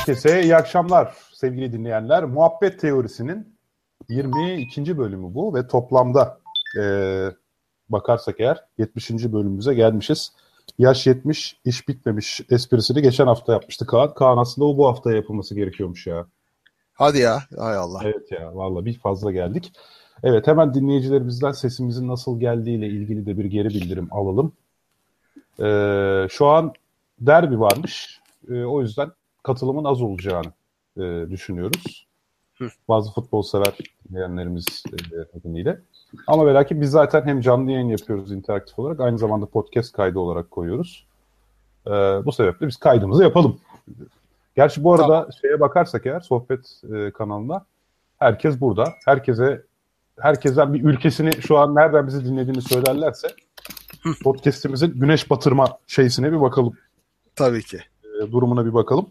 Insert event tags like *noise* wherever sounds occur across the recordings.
Herkese iyi akşamlar sevgili dinleyenler. Muhabbet Teorisi'nin 22. bölümü bu ve toplamda e, bakarsak eğer 70. bölümümüze gelmişiz. Yaş 70, iş bitmemiş esprisini geçen hafta yapmıştı Kaan. Kaan aslında o bu hafta yapılması gerekiyormuş ya. Hadi ya, hay Allah. Evet ya, valla bir fazla geldik. Evet, hemen dinleyicilerimizden sesimizin nasıl geldiğiyle ilgili de bir geri bildirim alalım. Ee, şu an derbi varmış. Ee, o yüzden katılımın az olacağını e, düşünüyoruz. Hı. Bazı futbol sever dinleyenlerimiz e, nedeniyle. Ama ve lakin biz zaten hem canlı yayın yapıyoruz interaktif olarak aynı zamanda podcast kaydı olarak koyuyoruz. Ee, bu sebeple biz kaydımızı yapalım. Gerçi bu arada tamam. şeye bakarsak eğer sohbet e, kanalına herkes burada. Herkese herkesten bir ülkesini şu an nereden bizi dinlediğini söylerlerse podcast'imizin güneş batırma şeysine bir bakalım. Tabii ki. E, durumuna bir bakalım.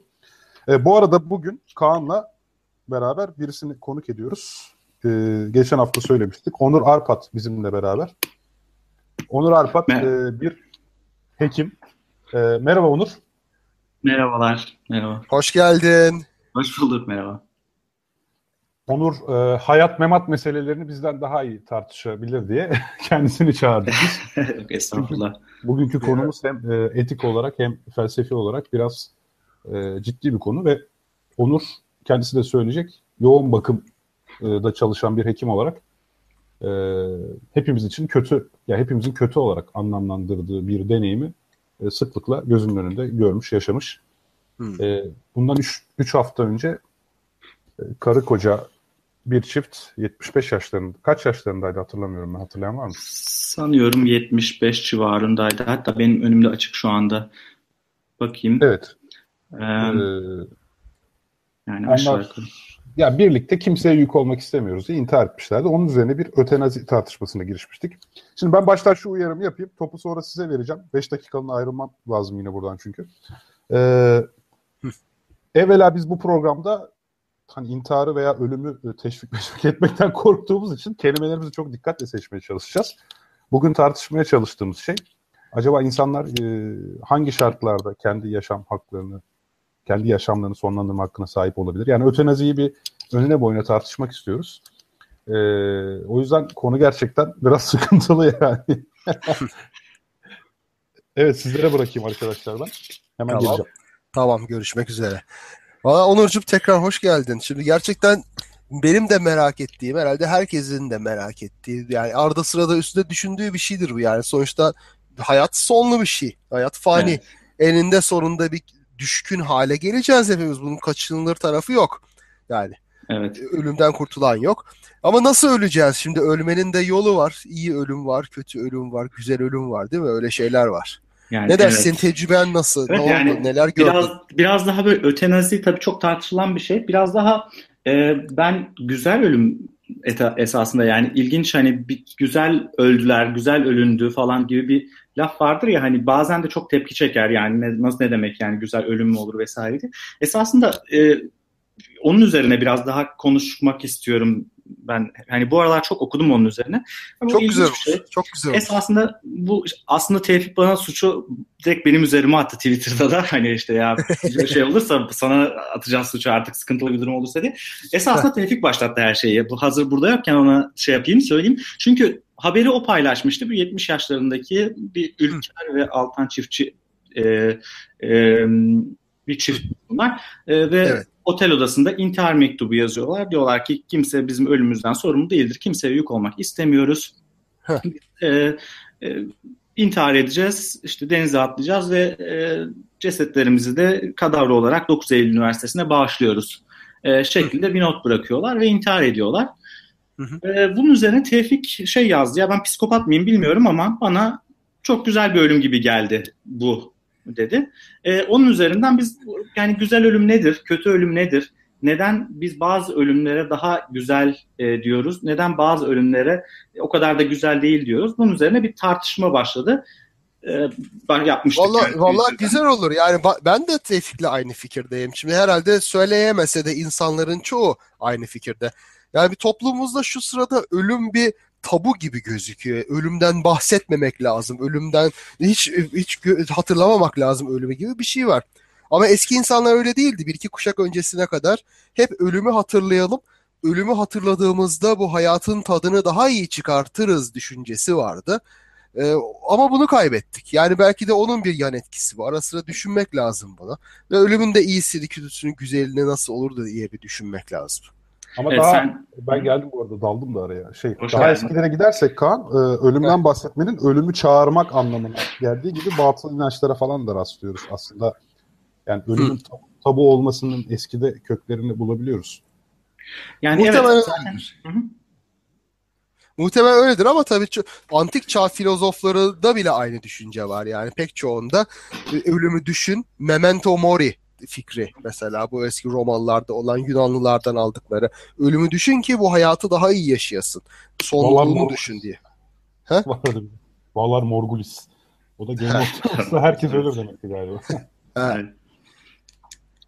E, bu arada bugün Kaan'la beraber birisini konuk ediyoruz. E, geçen hafta söylemiştik. Onur Arpat bizimle beraber. Onur Arpat e, bir hekim. E, merhaba Onur. Merhabalar. Merhaba. Hoş geldin. Hoş bulduk. Merhaba. Onur e, hayat memat meselelerini bizden daha iyi tartışabilir diye *laughs* kendisini çağırdık biz. *laughs* Estağfurullah. Çünkü bugünkü konumuz hem e, etik olarak hem felsefi olarak biraz e, ciddi bir konu ve Onur kendisi de söyleyecek yoğun bakım e, da çalışan bir hekim olarak e, hepimiz için kötü ya yani hepimizin kötü olarak anlamlandırdığı bir deneyimi e, sıklıkla gözünün önünde görmüş, yaşamış. Hmm. E, bundan 3 hafta önce e, karı koca bir çift 75 yaşlarında. Kaç yaşlarındaydı hatırlamıyorum ben. Hatırlayan var mı? Sanıyorum 75 civarındaydı. Hatta benim önümde açık şu anda. Bakayım. Evet. Ee, yani aşağı yukarı. Ya birlikte kimseye yük olmak istemiyoruz diye intihar etmişlerdi. Onun üzerine bir ötenazi tartışmasına girişmiştik. Şimdi ben baştan şu uyarımı yapayım. Topu sonra size vereceğim. 5 dakikalığına ayrılmam lazım yine buradan çünkü. Ee, evvela biz bu programda hani intiharı veya ölümü teşvik *laughs* teşvik etmekten korktuğumuz için kelimelerimizi çok dikkatle seçmeye çalışacağız. Bugün tartışmaya çalıştığımız şey acaba insanlar e, hangi şartlarda kendi yaşam haklarını kendi yaşamlarını sonlandırma hakkına sahip olabilir? Yani ötenaziyi bir önüne boyuna tartışmak istiyoruz. E, o yüzden konu gerçekten biraz *laughs* sıkıntılı yani. *laughs* evet sizlere bırakayım arkadaşlar ben. Hemen tamam. geleceğim. Tamam görüşmek üzere. Valla Onurcuğum tekrar hoş geldin. Şimdi gerçekten benim de merak ettiğim herhalde herkesin de merak ettiği yani arada sırada üstünde düşündüğü bir şeydir bu yani sonuçta hayat sonlu bir şey. Hayat fani. Evet. Eninde sonunda bir düşkün hale geleceğiz hepimiz. Bunun kaçınılır tarafı yok. Yani evet. ölümden kurtulan yok. Ama nasıl öleceğiz? Şimdi ölmenin de yolu var. İyi ölüm var, kötü ölüm var, güzel ölüm var değil mi? Öyle şeyler var. Yani, ne dersin? Evet. Tecrüben nasıl? Evet, ne yani oldu? Neler gördün? Biraz, biraz daha böyle ötenazi tabii çok tartışılan bir şey. Biraz daha e, ben güzel ölüm esasında yani ilginç hani bir güzel öldüler, güzel ölündü falan gibi bir laf vardır ya hani bazen de çok tepki çeker yani ne, nasıl ne demek yani güzel ölüm mü olur vesaire diye. Esasında e, onun üzerine biraz daha konuşmak istiyorum ben hani bu aralar çok okudum onun üzerine. Ama çok güzel şey. Çok güzel. Esasında bu aslında Tevfik bana suçu direkt benim üzerime attı Twitter'da da *laughs* hani işte ya bir şey olursa sana atacağız suçu artık sıkıntılı bir durum olursa diye. Esasında Tevfik başlattı her şeyi. Bu hazır burada yokken ona şey yapayım söyleyeyim. Çünkü haberi o paylaşmıştı. Bir 70 yaşlarındaki bir Ülker ve Altan çiftçi e, e, bir çift bunlar. E, ve evet otel odasında intihar mektubu yazıyorlar. Diyorlar ki kimse bizim ölümümüzden sorumlu değildir. Kimseye yük olmak istemiyoruz. e, e, intihar edeceğiz, işte denize atlayacağız ve e, cesetlerimizi de kadavra olarak 9 Eylül Üniversitesi'ne bağışlıyoruz. E, şeklinde bir not bırakıyorlar ve intihar ediyorlar. E, bunun üzerine Tevfik şey yazdı. Ya ben psikopat mıyım bilmiyorum ama bana çok güzel bir ölüm gibi geldi bu dedi. E, onun üzerinden biz yani güzel ölüm nedir, kötü ölüm nedir? Neden biz bazı ölümlere daha güzel e, diyoruz? Neden bazı ölümlere o kadar da güzel değil diyoruz? Bunun üzerine bir tartışma başladı. E, ben yapmıştık. Valla yani, vallahi güzel olur. Yani ben de Tevfik'le aynı fikirdeyim. Şimdi herhalde söyleyemese de insanların çoğu aynı fikirde. Yani toplumumuzda şu sırada ölüm bir tabu gibi gözüküyor. Ölümden bahsetmemek lazım. Ölümden hiç hiç hatırlamamak lazım ölümü gibi bir şey var. Ama eski insanlar öyle değildi. Bir iki kuşak öncesine kadar hep ölümü hatırlayalım. Ölümü hatırladığımızda bu hayatın tadını daha iyi çıkartırız düşüncesi vardı. Ee, ama bunu kaybettik. Yani belki de onun bir yan etkisi var. Ara sıra düşünmek lazım buna. Ve ölümün de iyisini, kötüsünü, güzelliğini nasıl olur diye bir düşünmek lazım. Ama evet, daha sen... ben geldim bu arada daldım da araya. Şey, Hoş daha geldin. eskilere gidersek Kaan, e, ölümden evet. bahsetmenin ölümü çağırmak anlamına geldiği gibi batıl inançlara falan da rastlıyoruz aslında. Yani ölümün Hı. tabu olmasının eskide köklerini bulabiliyoruz. Yani Muhtemelen evet. Zaten... Muhtemelen öyledir ama tabii antik çağ filozofları da bile aynı düşünce var. Yani pek çoğunda e, ölümü düşün, memento mori fikri mesela bu eski Romalılarda olan Yunanlılardan aldıkları. Ölümü düşün ki bu hayatı daha iyi yaşayasın. Sonluğunu düşün diye. Ha? *laughs* Valar Morgulis. O da Game *laughs* of herkes ölür demekti galiba. evet.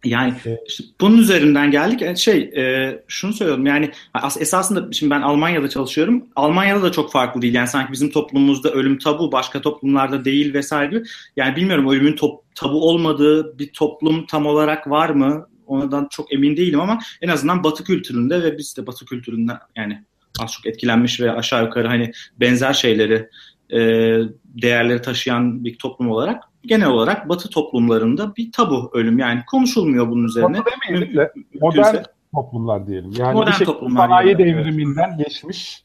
Yani işte bunun üzerinden geldik. E, şey, e, şunu söylüyorum yani esasında şimdi ben Almanya'da çalışıyorum. Almanya'da da çok farklı değil. Yani sanki bizim toplumumuzda ölüm tabu, başka toplumlarda değil vesaire. Yani bilmiyorum ölümün top, tabu olmadığı bir toplum tam olarak var mı? Ondan çok emin değilim ama en azından Batı kültüründe ve biz de Batı kültüründen yani az çok etkilenmiş ve aşağı yukarı hani benzer şeyleri e, değerleri taşıyan bir toplum olarak genel olarak Batı toplumlarında bir tabu ölüm. Yani konuşulmuyor bunun üzerine. Batı demeyelim de modern toplumlar diyelim. Yani modern bir toplumlar sanayi devriminden evet. geçmiş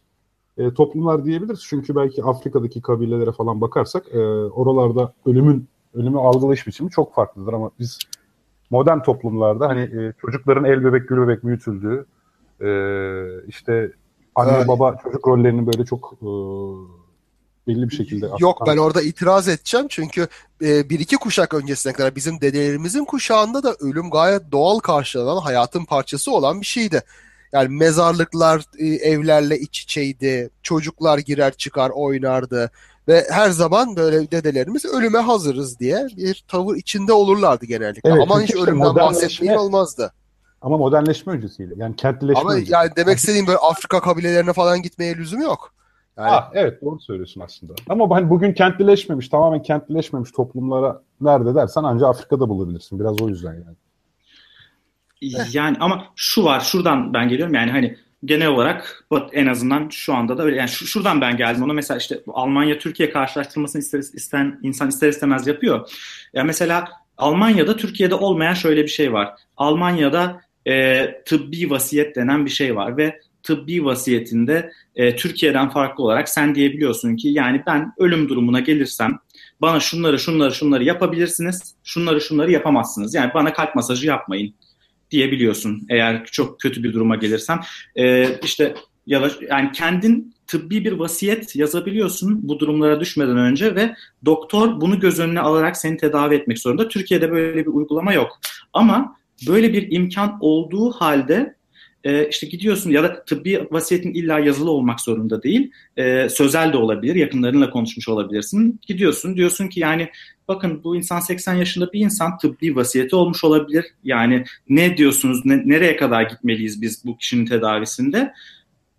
e, toplumlar diyebiliriz. Çünkü belki Afrika'daki kabilelere falan bakarsak e, oralarda ölümün ölümü algılayış biçimi çok farklıdır ama biz modern toplumlarda hani e, çocukların el bebek gül bebek büyütüldüğü e, işte anne evet. baba çocuk rollerinin böyle çok e, belli bir şekilde. Yok ben orada itiraz edeceğim çünkü e, bir iki kuşak öncesine kadar bizim dedelerimizin kuşağında da ölüm gayet doğal karşılanan hayatın parçası olan bir şeydi. Yani mezarlıklar e, evlerle iç içeydi. Çocuklar girer çıkar oynardı. Ve her zaman böyle dedelerimiz ölüme hazırız diye bir tavır içinde olurlardı genellikle. Evet, Aman hiç işte ölümden bahsetmeyin olmazdı. Ama modernleşme öncesiyle. Yani kentlileşme Ama öncesi. yani demek istediğim böyle Afrika kabilelerine falan gitmeye lüzum yok. Yani... Ha, evet doğru söylüyorsun aslında. Ama hani bugün kentlileşmemiş, tamamen kentlileşmemiş toplumlara nerede dersen ancak Afrika'da bulabilirsin. Biraz o yüzden yani. Yani ama şu var, şuradan ben geliyorum yani hani genel olarak en azından şu anda da öyle. Yani şuradan ben geldim ona mesela işte Almanya Türkiye karşılaştırmasını ister, isten, insan ister istemez yapıyor. Ya yani mesela Almanya'da Türkiye'de olmayan şöyle bir şey var. Almanya'da e, tıbbi vasiyet denen bir şey var ve tıbbi vasiyetinde e, Türkiye'den farklı olarak sen diyebiliyorsun ki yani ben ölüm durumuna gelirsem bana şunları şunları şunları yapabilirsiniz, şunları şunları yapamazsınız. Yani bana kalp masajı yapmayın diyebiliyorsun eğer çok kötü bir duruma gelirsem. E, işte ya da yani kendin tıbbi bir vasiyet yazabiliyorsun bu durumlara düşmeden önce ve doktor bunu göz önüne alarak seni tedavi etmek zorunda. Türkiye'de böyle bir uygulama yok. Ama böyle bir imkan olduğu halde e, işte gidiyorsun ya da tıbbi vasiyetin illa yazılı olmak zorunda değil. E, sözel de olabilir. Yakınlarınla konuşmuş olabilirsin. Gidiyorsun diyorsun ki yani bakın bu insan 80 yaşında bir insan tıbbi vasiyeti olmuş olabilir. Yani ne diyorsunuz ne, nereye kadar gitmeliyiz biz bu kişinin tedavisinde?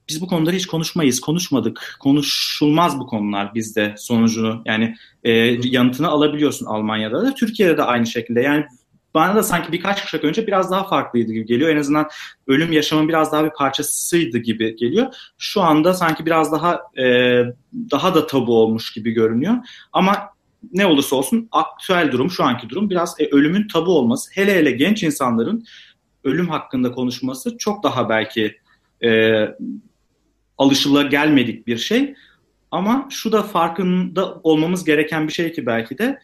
Biz bu konuları hiç konuşmayız, konuşmadık. Konuşulmaz bu konular bizde sonucunu. Yani e, yanıtını alabiliyorsun Almanya'da da. Türkiye'de de aynı şekilde. Yani bana da sanki birkaç kuşak önce biraz daha farklıydı gibi geliyor. En azından ölüm yaşamın biraz daha bir parçasıydı gibi geliyor. Şu anda sanki biraz daha e, daha da tabu olmuş gibi görünüyor. Ama ne olursa olsun aktüel durum, şu anki durum biraz e, ölümün tabu olması. Hele hele genç insanların ölüm hakkında konuşması çok daha belki e, alışıla gelmedik bir şey. Ama şu da farkında olmamız gereken bir şey ki belki de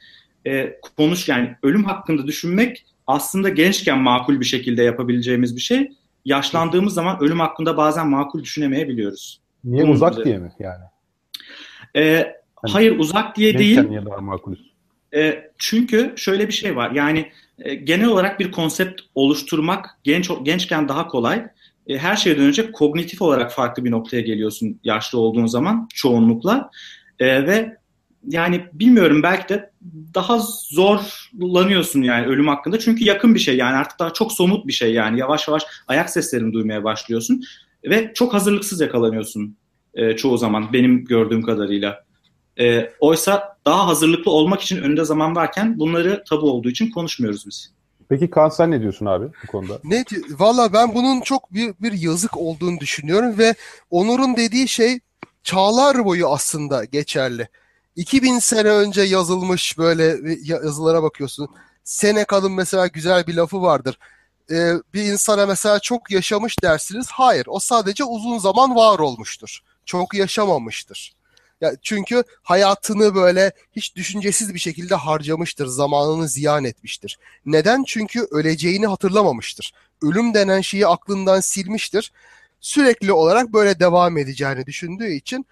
e, konuş yani ölüm hakkında düşünmek aslında gençken makul bir şekilde yapabileceğimiz bir şey. Yaşlandığımız zaman ölüm hakkında bazen makul düşünemeyebiliyoruz. Niye Bunun uzak üzere. diye mi yani? E, hani, hayır uzak diye değil. Niye daha makul? E, çünkü şöyle bir şey var. Yani e, genel olarak bir konsept oluşturmak genç gençken daha kolay. E, her şeyden önce kognitif olarak farklı bir noktaya geliyorsun yaşlı olduğun zaman çoğunlukla. E, ve yani bilmiyorum belki de daha zorlanıyorsun yani ölüm hakkında. Çünkü yakın bir şey yani artık daha çok somut bir şey yani. Yavaş yavaş ayak seslerini duymaya başlıyorsun. Ve çok hazırlıksız yakalanıyorsun e, çoğu zaman benim gördüğüm kadarıyla. E, oysa daha hazırlıklı olmak için önünde zaman varken bunları tabu olduğu için konuşmuyoruz biz. Peki Kaan sen ne diyorsun abi bu konuda? Ne Valla ben bunun çok bir, bir yazık olduğunu düşünüyorum ve Onur'un dediği şey çağlar boyu aslında geçerli. 2000 sene önce yazılmış böyle yazılara bakıyorsun. Seneca'nın mesela güzel bir lafı vardır. Ee, bir insana mesela çok yaşamış dersiniz. Hayır, o sadece uzun zaman var olmuştur. Çok yaşamamıştır. Ya çünkü hayatını böyle hiç düşüncesiz bir şekilde harcamıştır, zamanını ziyan etmiştir. Neden? Çünkü öleceğini hatırlamamıştır. Ölüm denen şeyi aklından silmiştir. Sürekli olarak böyle devam edeceğini düşündüğü için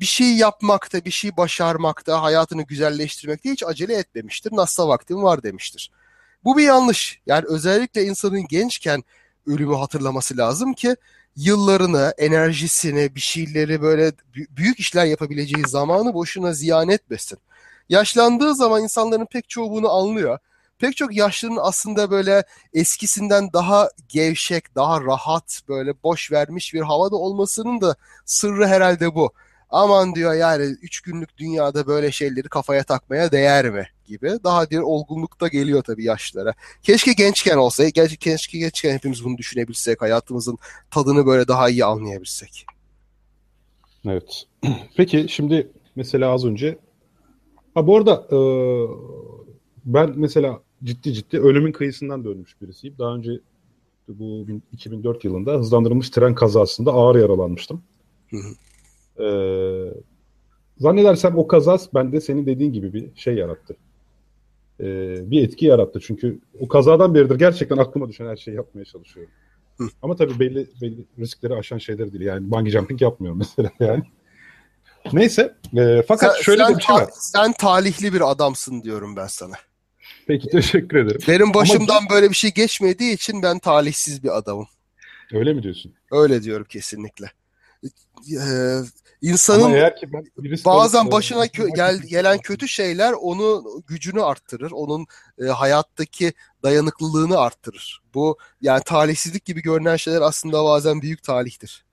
bir şey yapmakta, bir şey başarmakta, hayatını güzelleştirmekte hiç acele etmemiştir. Nasıl vaktim var demiştir. Bu bir yanlış. Yani özellikle insanın gençken ölümü hatırlaması lazım ki yıllarını, enerjisini, bir şeyleri böyle büyük işler yapabileceği zamanı boşuna ziyan etmesin. Yaşlandığı zaman insanların pek çoğu bunu anlıyor. Pek çok yaşlının aslında böyle eskisinden daha gevşek, daha rahat, böyle boş vermiş bir havada olmasının da sırrı herhalde bu aman diyor yani üç günlük dünyada böyle şeyleri kafaya takmaya değer mi gibi. Daha bir olgunlukta geliyor tabii yaşlara. Keşke gençken olsa, keşke gençken hepimiz bunu düşünebilsek, hayatımızın tadını böyle daha iyi anlayabilsek. Evet. *clears throat* Peki şimdi mesela az önce ha bu arada e, ben mesela ciddi ciddi ölümün kıyısından dönmüş birisiyim. Daha önce bu 2004 yılında hızlandırılmış tren kazasında ağır yaralanmıştım. Hı hı. Ee, zannedersem o kazas bende senin dediğin gibi bir şey yarattı. Ee, bir etki yarattı. Çünkü o kazadan beridir gerçekten aklıma düşen her şeyi yapmaya çalışıyorum. Hı. Ama tabii belli, belli riskleri aşan şeyler değil. Yani bungee jumping yapmıyorum *laughs* mesela yani. Neyse. E, fakat sen, şöyle sen, bir şey var. Sen talihli bir adamsın diyorum ben sana. Peki teşekkür ederim. Benim başımdan Ama... böyle bir şey geçmediği için ben talihsiz bir adamım. Öyle mi diyorsun? Öyle diyorum kesinlikle. Ee, insanın eğer ki ben bazen başına kö- gel, gelen kötü şeyler onu gücünü arttırır. Onun e, hayattaki dayanıklılığını arttırır. Bu yani talihsizlik gibi görünen şeyler aslında bazen büyük talihtir.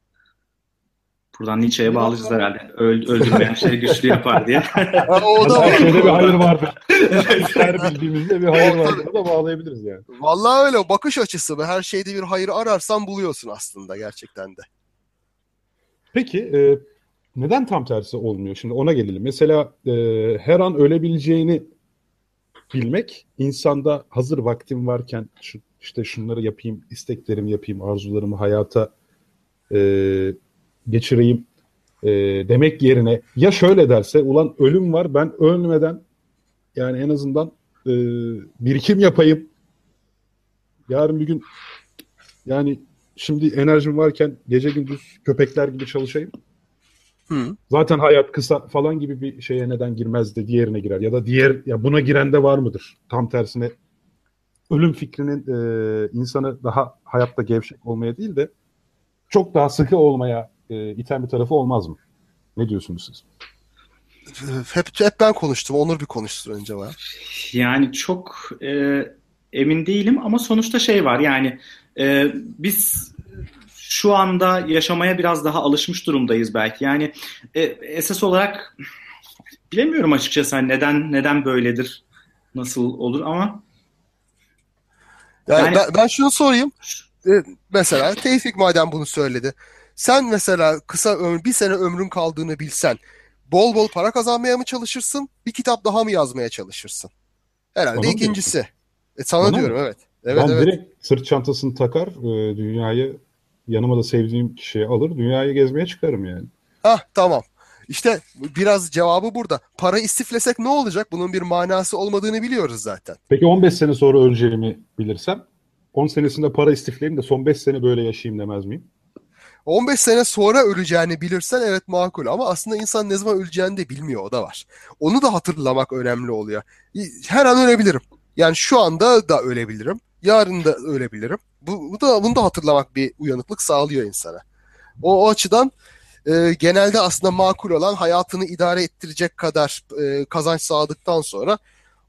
Buradan Nietzsche'ye bağlayacağız herhalde. Öl, öldürmeyen şey güçlü yapar diye. *laughs* o da var. Şeyde bir hayır vardır. *laughs* Her bildiğimizde bir hayır vardır. da bağlayabiliriz yani. Vallahi öyle. Bakış açısı. Her şeyde bir hayır ararsan buluyorsun aslında gerçekten de. Peki e, neden tam tersi olmuyor? Şimdi ona gelelim. Mesela e, her an ölebileceğini bilmek insanda hazır vaktim varken şu, işte şunları yapayım, isteklerimi yapayım, arzularımı hayata e, geçireyim e, demek yerine ya şöyle derse ulan ölüm var ben ölmeden yani en azından e, birikim yapayım yarın bir gün yani şimdi enerjim varken gece gündüz köpekler gibi çalışayım. Hı. Zaten hayat kısa falan gibi bir şeye neden girmez de diğerine girer. Ya da diğer ya buna giren de var mıdır? Tam tersine ölüm fikrinin e, insanı daha hayatta gevşek olmaya değil de çok daha sıkı olmaya e, iten bir tarafı olmaz mı? Ne diyorsunuz siz? Hep, hep ben konuştum. Onur bir konuşsun önce var. Yani çok e, emin değilim ama sonuçta şey var yani e, biz şu anda yaşamaya biraz daha alışmış durumdayız belki. Yani e, esas olarak bilemiyorum açıkçası hani neden neden böyledir, nasıl olur ama yani, yani ben, ben şunu sorayım. Ee, mesela Tevfik madem bunu söyledi. Sen mesela kısa ömür, bir sene ömrün kaldığını bilsen bol bol para kazanmaya mı çalışırsın? Bir kitap daha mı yazmaya çalışırsın? Herhalde Bana ikincisi. E, sana Bana diyorum mı? evet. Evet, ben evet. direkt sırt çantasını takar, e, dünyayı yanıma da sevdiğim kişiyi alır, dünyayı gezmeye çıkarım yani. Hah tamam. İşte biraz cevabı burada. Para istiflesek ne olacak? Bunun bir manası olmadığını biliyoruz zaten. Peki 15 sene sonra öleceğimi bilirsem 10 senesinde para istifleyeyim de son 5 sene böyle yaşayayım demez miyim? 15 sene sonra öleceğini bilirsen evet makul ama aslında insan ne zaman öleceğini de bilmiyor o da var. Onu da hatırlamak önemli oluyor. Her an ölebilirim. Yani şu anda da ölebilirim. Yarın da ölebilirim. Bu, bu da bunu da hatırlamak bir uyanıklık sağlıyor insana. O, o açıdan e, genelde aslında makul olan hayatını idare ettirecek kadar e, kazanç sağladıktan sonra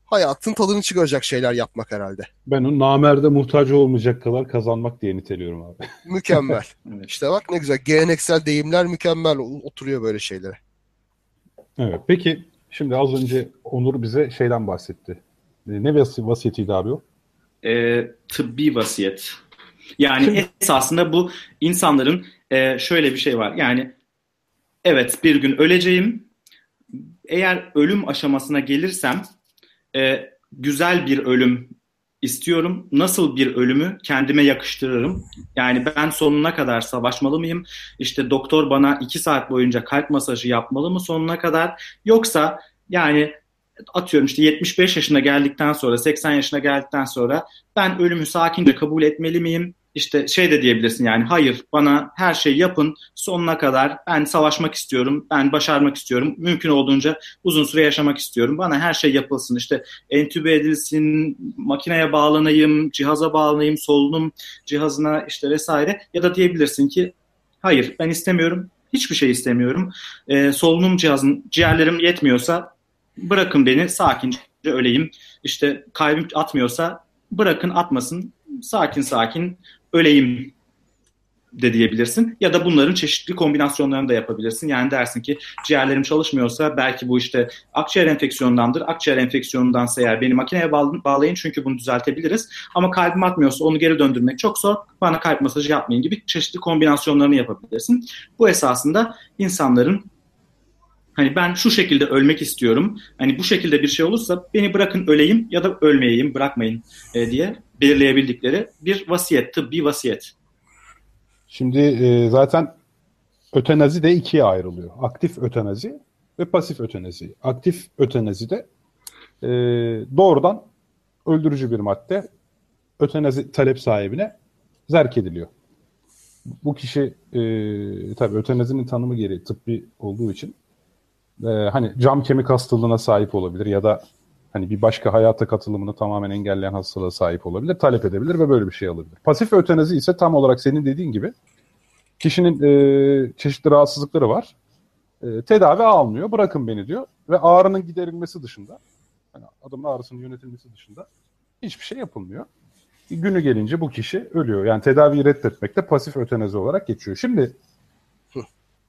hayatın tadını çıkaracak şeyler yapmak herhalde. Ben o namerde muhtaç olmayacak kadar kazanmak diye niteliyorum abi. *laughs* Mükemmel. *laughs* evet. İşte bak ne güzel. Geleneksel deyimler mükemmel oturuyor böyle şeylere. Evet. Peki şimdi az önce Onur bize şeyden bahsetti. Ne vasiyetiydi abi o? E, tıbbi vasiyet. Yani *laughs* esasında bu insanların e, şöyle bir şey var. Yani evet bir gün öleceğim. Eğer ölüm aşamasına gelirsem e, güzel bir ölüm istiyorum. Nasıl bir ölümü kendime yakıştırırım. Yani ben sonuna kadar savaşmalı mıyım? İşte doktor bana iki saat boyunca kalp masajı yapmalı mı sonuna kadar? Yoksa yani atıyorum işte 75 yaşına geldikten sonra 80 yaşına geldikten sonra ben ölümü sakince kabul etmeli miyim? işte şey de diyebilirsin yani hayır bana her şeyi yapın sonuna kadar ben savaşmak istiyorum ben başarmak istiyorum. Mümkün olduğunca uzun süre yaşamak istiyorum. Bana her şey yapılsın. İşte entübe edilsin makineye bağlanayım cihaza bağlanayım solunum cihazına işte vesaire. Ya da diyebilirsin ki hayır ben istemiyorum hiçbir şey istemiyorum. Ee, solunum cihazın ciğerlerim yetmiyorsa bırakın beni sakince öleyim işte kalbim atmıyorsa bırakın atmasın sakin sakin öleyim de diyebilirsin. Ya da bunların çeşitli kombinasyonlarını da yapabilirsin. Yani dersin ki ciğerlerim çalışmıyorsa belki bu işte akciğer enfeksiyonundandır. Akciğer enfeksiyonundansa eğer beni makineye bağlayın çünkü bunu düzeltebiliriz. Ama kalbim atmıyorsa onu geri döndürmek çok zor. Bana kalp masajı yapmayın gibi çeşitli kombinasyonlarını yapabilirsin. Bu esasında insanların hani ben şu şekilde ölmek istiyorum. Hani bu şekilde bir şey olursa beni bırakın öleyim ya da ölmeyeyim bırakmayın e, diye belirleyebildikleri bir vasiyet, tıbbi vasiyet. Şimdi e, zaten ötenazi de ikiye ayrılıyor. Aktif ötenazi ve pasif ötenazi. Aktif ötenazi de e, doğrudan öldürücü bir madde ötenazi talep sahibine zerk ediliyor. Bu kişi e, tabii ötenazinin tanımı gereği tıbbi olduğu için e, hani cam kemik hastalığına sahip olabilir ya da hani bir başka hayata katılımını tamamen engelleyen hastalığa sahip olabilir, talep edebilir ve böyle bir şey alabilir. Pasif ötenazi ise tam olarak senin dediğin gibi kişinin e, çeşitli rahatsızlıkları var. E, tedavi almıyor, bırakın beni diyor ve ağrının giderilmesi dışında, yani adamın ağrısının yönetilmesi dışında hiçbir şey yapılmıyor. Günü gelince bu kişi ölüyor. Yani tedaviyi reddetmek de pasif ötenazi olarak geçiyor. Şimdi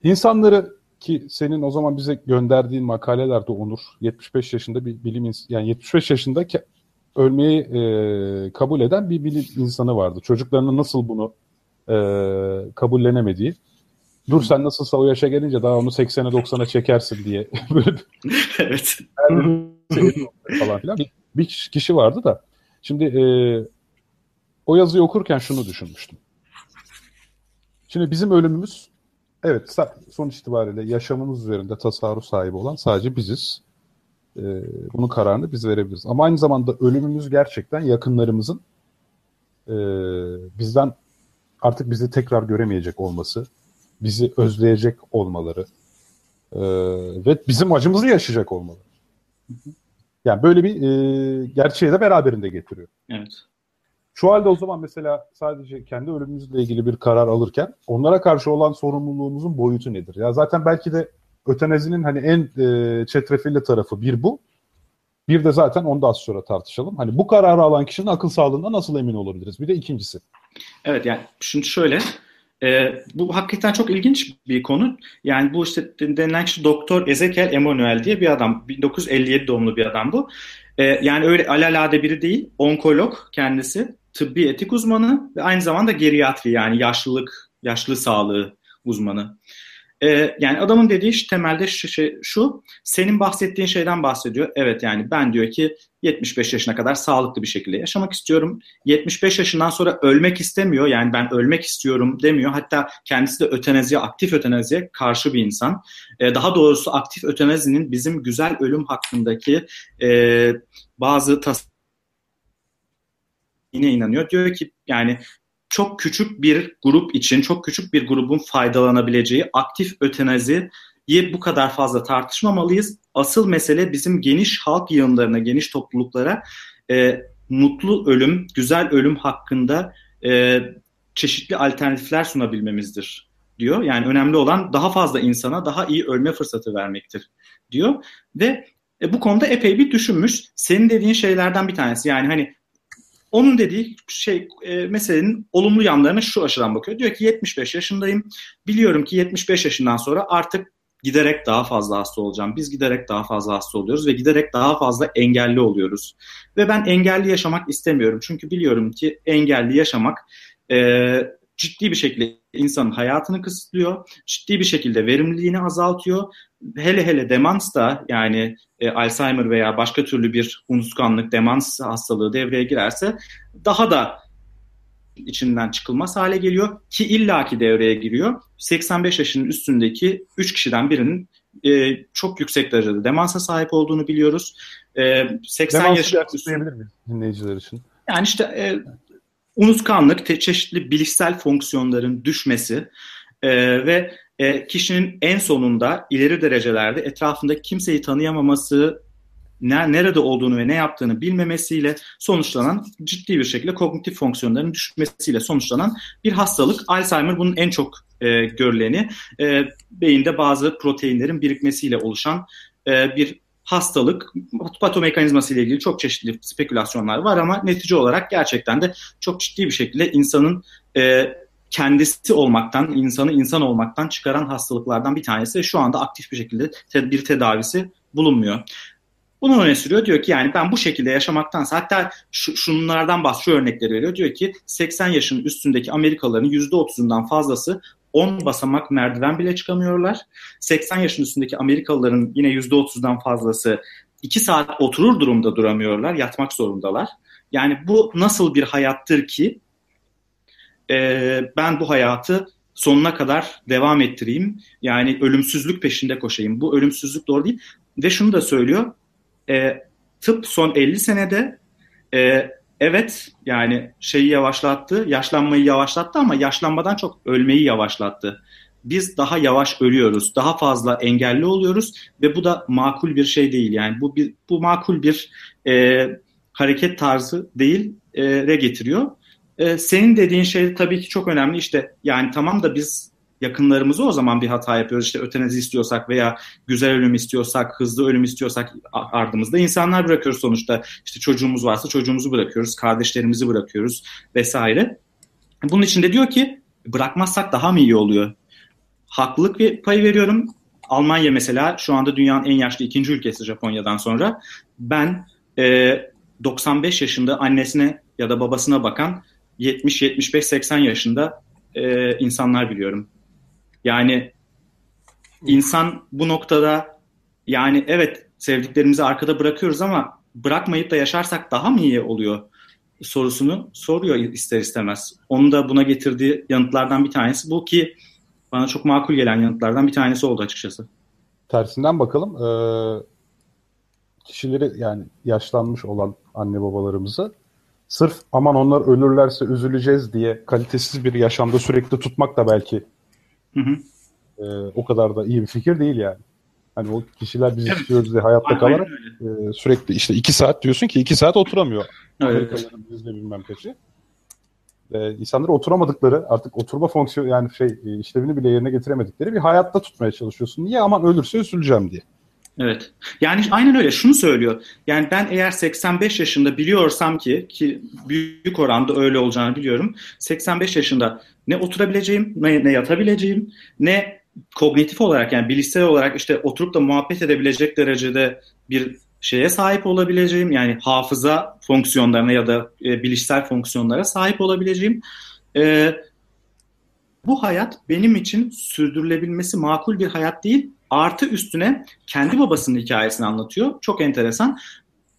insanları ki senin o zaman bize gönderdiğin makalelerde Onur 75 yaşında bir bilim yani 75 yaşında ölmeyi e, kabul eden bir bilim insanı vardı. Çocuklarının nasıl bunu e, kabullenemediği. Dur sen nasılsa o yaşa gelince daha onu 80'e 90'a çekersin diye *laughs* böyle *laughs* evet. falan filan bir, bir kişi vardı da şimdi e, o yazıyı okurken şunu düşünmüştüm. Şimdi bizim ölümümüz Evet, sonuç itibariyle yaşamımız üzerinde tasarruf sahibi olan sadece biziz. Ee, bunun kararını biz verebiliriz. Ama aynı zamanda ölümümüz gerçekten yakınlarımızın e, bizden artık bizi tekrar göremeyecek olması, bizi özleyecek olmaları e, ve bizim acımızı yaşayacak olmaları. Yani böyle bir e, gerçeği de beraberinde getiriyor. Evet. Şu halde o zaman mesela sadece kendi ölümümüzle ilgili bir karar alırken onlara karşı olan sorumluluğumuzun boyutu nedir? Ya zaten belki de ötenezinin hani en e, çetrefilli tarafı bir bu. Bir de zaten onu az sonra tartışalım. Hani bu kararı alan kişinin akıl sağlığında nasıl emin olabiliriz? Bir de ikincisi. Evet yani şimdi şöyle e, bu hakikaten çok ilginç bir konu. Yani bu işte denilen kişi Doktor Ezekiel Emanuel diye bir adam. 1957 doğumlu bir adam bu. E, yani öyle alalade biri değil. Onkolog kendisi tıbbi etik uzmanı ve aynı zamanda geriatri yani yaşlılık, yaşlı sağlığı uzmanı. Ee, yani adamın dediği temelde şu, şey, şu, senin bahsettiğin şeyden bahsediyor. Evet yani ben diyor ki 75 yaşına kadar sağlıklı bir şekilde yaşamak istiyorum. 75 yaşından sonra ölmek istemiyor. Yani ben ölmek istiyorum demiyor. Hatta kendisi de ötenaziye, aktif ötenaziye karşı bir insan. Ee, daha doğrusu aktif ötenazinin bizim güzel ölüm hakkındaki e, bazı tas yine inanıyor. Diyor ki yani çok küçük bir grup için, çok küçük bir grubun faydalanabileceği aktif ötenazi bu kadar fazla tartışmamalıyız. Asıl mesele bizim geniş halk yığınlarına, geniş topluluklara e, mutlu ölüm, güzel ölüm hakkında e, çeşitli alternatifler sunabilmemizdir diyor. Yani önemli olan daha fazla insana daha iyi ölme fırsatı vermektir diyor. Ve e, bu konuda epey bir düşünmüş. Senin dediğin şeylerden bir tanesi yani hani onun dediği şey e, meselenin olumlu yanlarına şu açıdan bakıyor. Diyor ki 75 yaşındayım. Biliyorum ki 75 yaşından sonra artık giderek daha fazla hasta olacağım. Biz giderek daha fazla hasta oluyoruz ve giderek daha fazla engelli oluyoruz. Ve ben engelli yaşamak istemiyorum. Çünkü biliyorum ki engelli yaşamak e, ciddi bir şekilde insanın hayatını kısıtlıyor. Ciddi bir şekilde verimliliğini azaltıyor. Hele hele demans da yani e, Alzheimer veya başka türlü bir unutkanlık, demans hastalığı devreye girerse daha da içinden çıkılmaz hale geliyor ki illaki devreye giriyor. 85 yaşının üstündeki 3 kişiden birinin e, çok yüksek derecede demansa sahip olduğunu biliyoruz. E, 80 Demansı yaş açıklayabilir miyiz dinleyiciler için? Yani işte e, unutkanlık, çeşitli bilişsel fonksiyonların düşmesi e, ve e, kişinin en sonunda ileri derecelerde etrafında kimseyi tanıyamaması, ne, nerede olduğunu ve ne yaptığını bilmemesiyle sonuçlanan ciddi bir şekilde kognitif fonksiyonların düşmesiyle sonuçlanan bir hastalık. Alzheimer bunun en çok e, görüleni e, beyinde bazı proteinlerin birikmesiyle oluşan e, bir hastalık. Patomekanizması ile ilgili çok çeşitli spekülasyonlar var ama netice olarak gerçekten de çok ciddi bir şekilde insanın e, kendisi olmaktan, insanı insan olmaktan çıkaran hastalıklardan bir tanesi. Şu anda aktif bir şekilde te- bir tedavisi bulunmuyor. Bunu öne sürüyor. Diyor ki yani ben bu şekilde yaşamaktansa hatta şu, şunlardan bahsediyor, örnekleri veriyor. Diyor ki 80 yaşın üstündeki Amerikalıların %30'undan fazlası 10 basamak merdiven bile çıkamıyorlar. 80 yaşın üstündeki Amerikalıların yine %30'dan fazlası 2 saat oturur durumda duramıyorlar. Yatmak zorundalar. Yani bu nasıl bir hayattır ki e, ben bu hayatı sonuna kadar devam ettireyim. Yani ölümsüzlük peşinde koşayım. Bu ölümsüzlük doğru değil. Ve şunu da söylüyor e, tıp son 50 senede e, evet yani şeyi yavaşlattı, yaşlanmayı yavaşlattı ama yaşlanmadan çok ölmeyi yavaşlattı. Biz daha yavaş ölüyoruz, daha fazla engelli oluyoruz ve bu da makul bir şey değil. Yani bu bir, bu makul bir e, hareket tarzı değil e, re getiriyor. E, senin dediğin şey tabii ki çok önemli. İşte yani tamam da biz yakınlarımızı o zaman bir hata yapıyoruz. İşte ötenazi istiyorsak veya güzel ölüm istiyorsak, hızlı ölüm istiyorsak ardımızda insanlar bırakıyoruz sonuçta. İşte çocuğumuz varsa çocuğumuzu bırakıyoruz, kardeşlerimizi bırakıyoruz vesaire. Bunun için de diyor ki bırakmazsak daha mı iyi oluyor? Haklılık bir pay veriyorum. Almanya mesela şu anda dünyanın en yaşlı ikinci ülkesi Japonya'dan sonra. Ben e, 95 yaşında annesine ya da babasına bakan 70, 75, 80 yaşında e, insanlar biliyorum. Yani insan bu noktada yani evet sevdiklerimizi arkada bırakıyoruz ama bırakmayıp da yaşarsak daha mı iyi oluyor sorusunu soruyor ister istemez. Onun da buna getirdiği yanıtlardan bir tanesi bu ki bana çok makul gelen yanıtlardan bir tanesi oldu açıkçası. Tersinden bakalım. Ee, kişileri yani yaşlanmış olan anne babalarımızı sırf aman onlar ölürlerse üzüleceğiz diye kalitesiz bir yaşamda sürekli tutmak da belki Hı hı. E, o kadar da iyi bir fikir değil yani. Hani o kişiler biz evet. istiyoruz diye hayatta Aynen kalarak e, sürekli işte iki saat diyorsun ki iki saat oturamıyor. Amerikalıların yüzde bilmem kaçı. E, insanları oturamadıkları artık oturma fonksiyonu yani şey e, işlevini bile yerine getiremedikleri bir hayatta tutmaya çalışıyorsun. Niye? Aman ölürse üzüleceğim diye. Evet. Yani aynen öyle. Şunu söylüyor. Yani ben eğer 85 yaşında biliyorsam ki ki büyük oranda öyle olacağını biliyorum. 85 yaşında ne oturabileceğim, ne, ne yatabileceğim, ne kognitif olarak yani bilişsel olarak işte oturup da muhabbet edebilecek derecede bir şeye sahip olabileceğim yani hafıza fonksiyonlarına ya da e, bilişsel fonksiyonlara sahip olabileceğim. E, bu hayat benim için sürdürülebilmesi makul bir hayat değil. Artı üstüne kendi babasının hikayesini anlatıyor. Çok enteresan.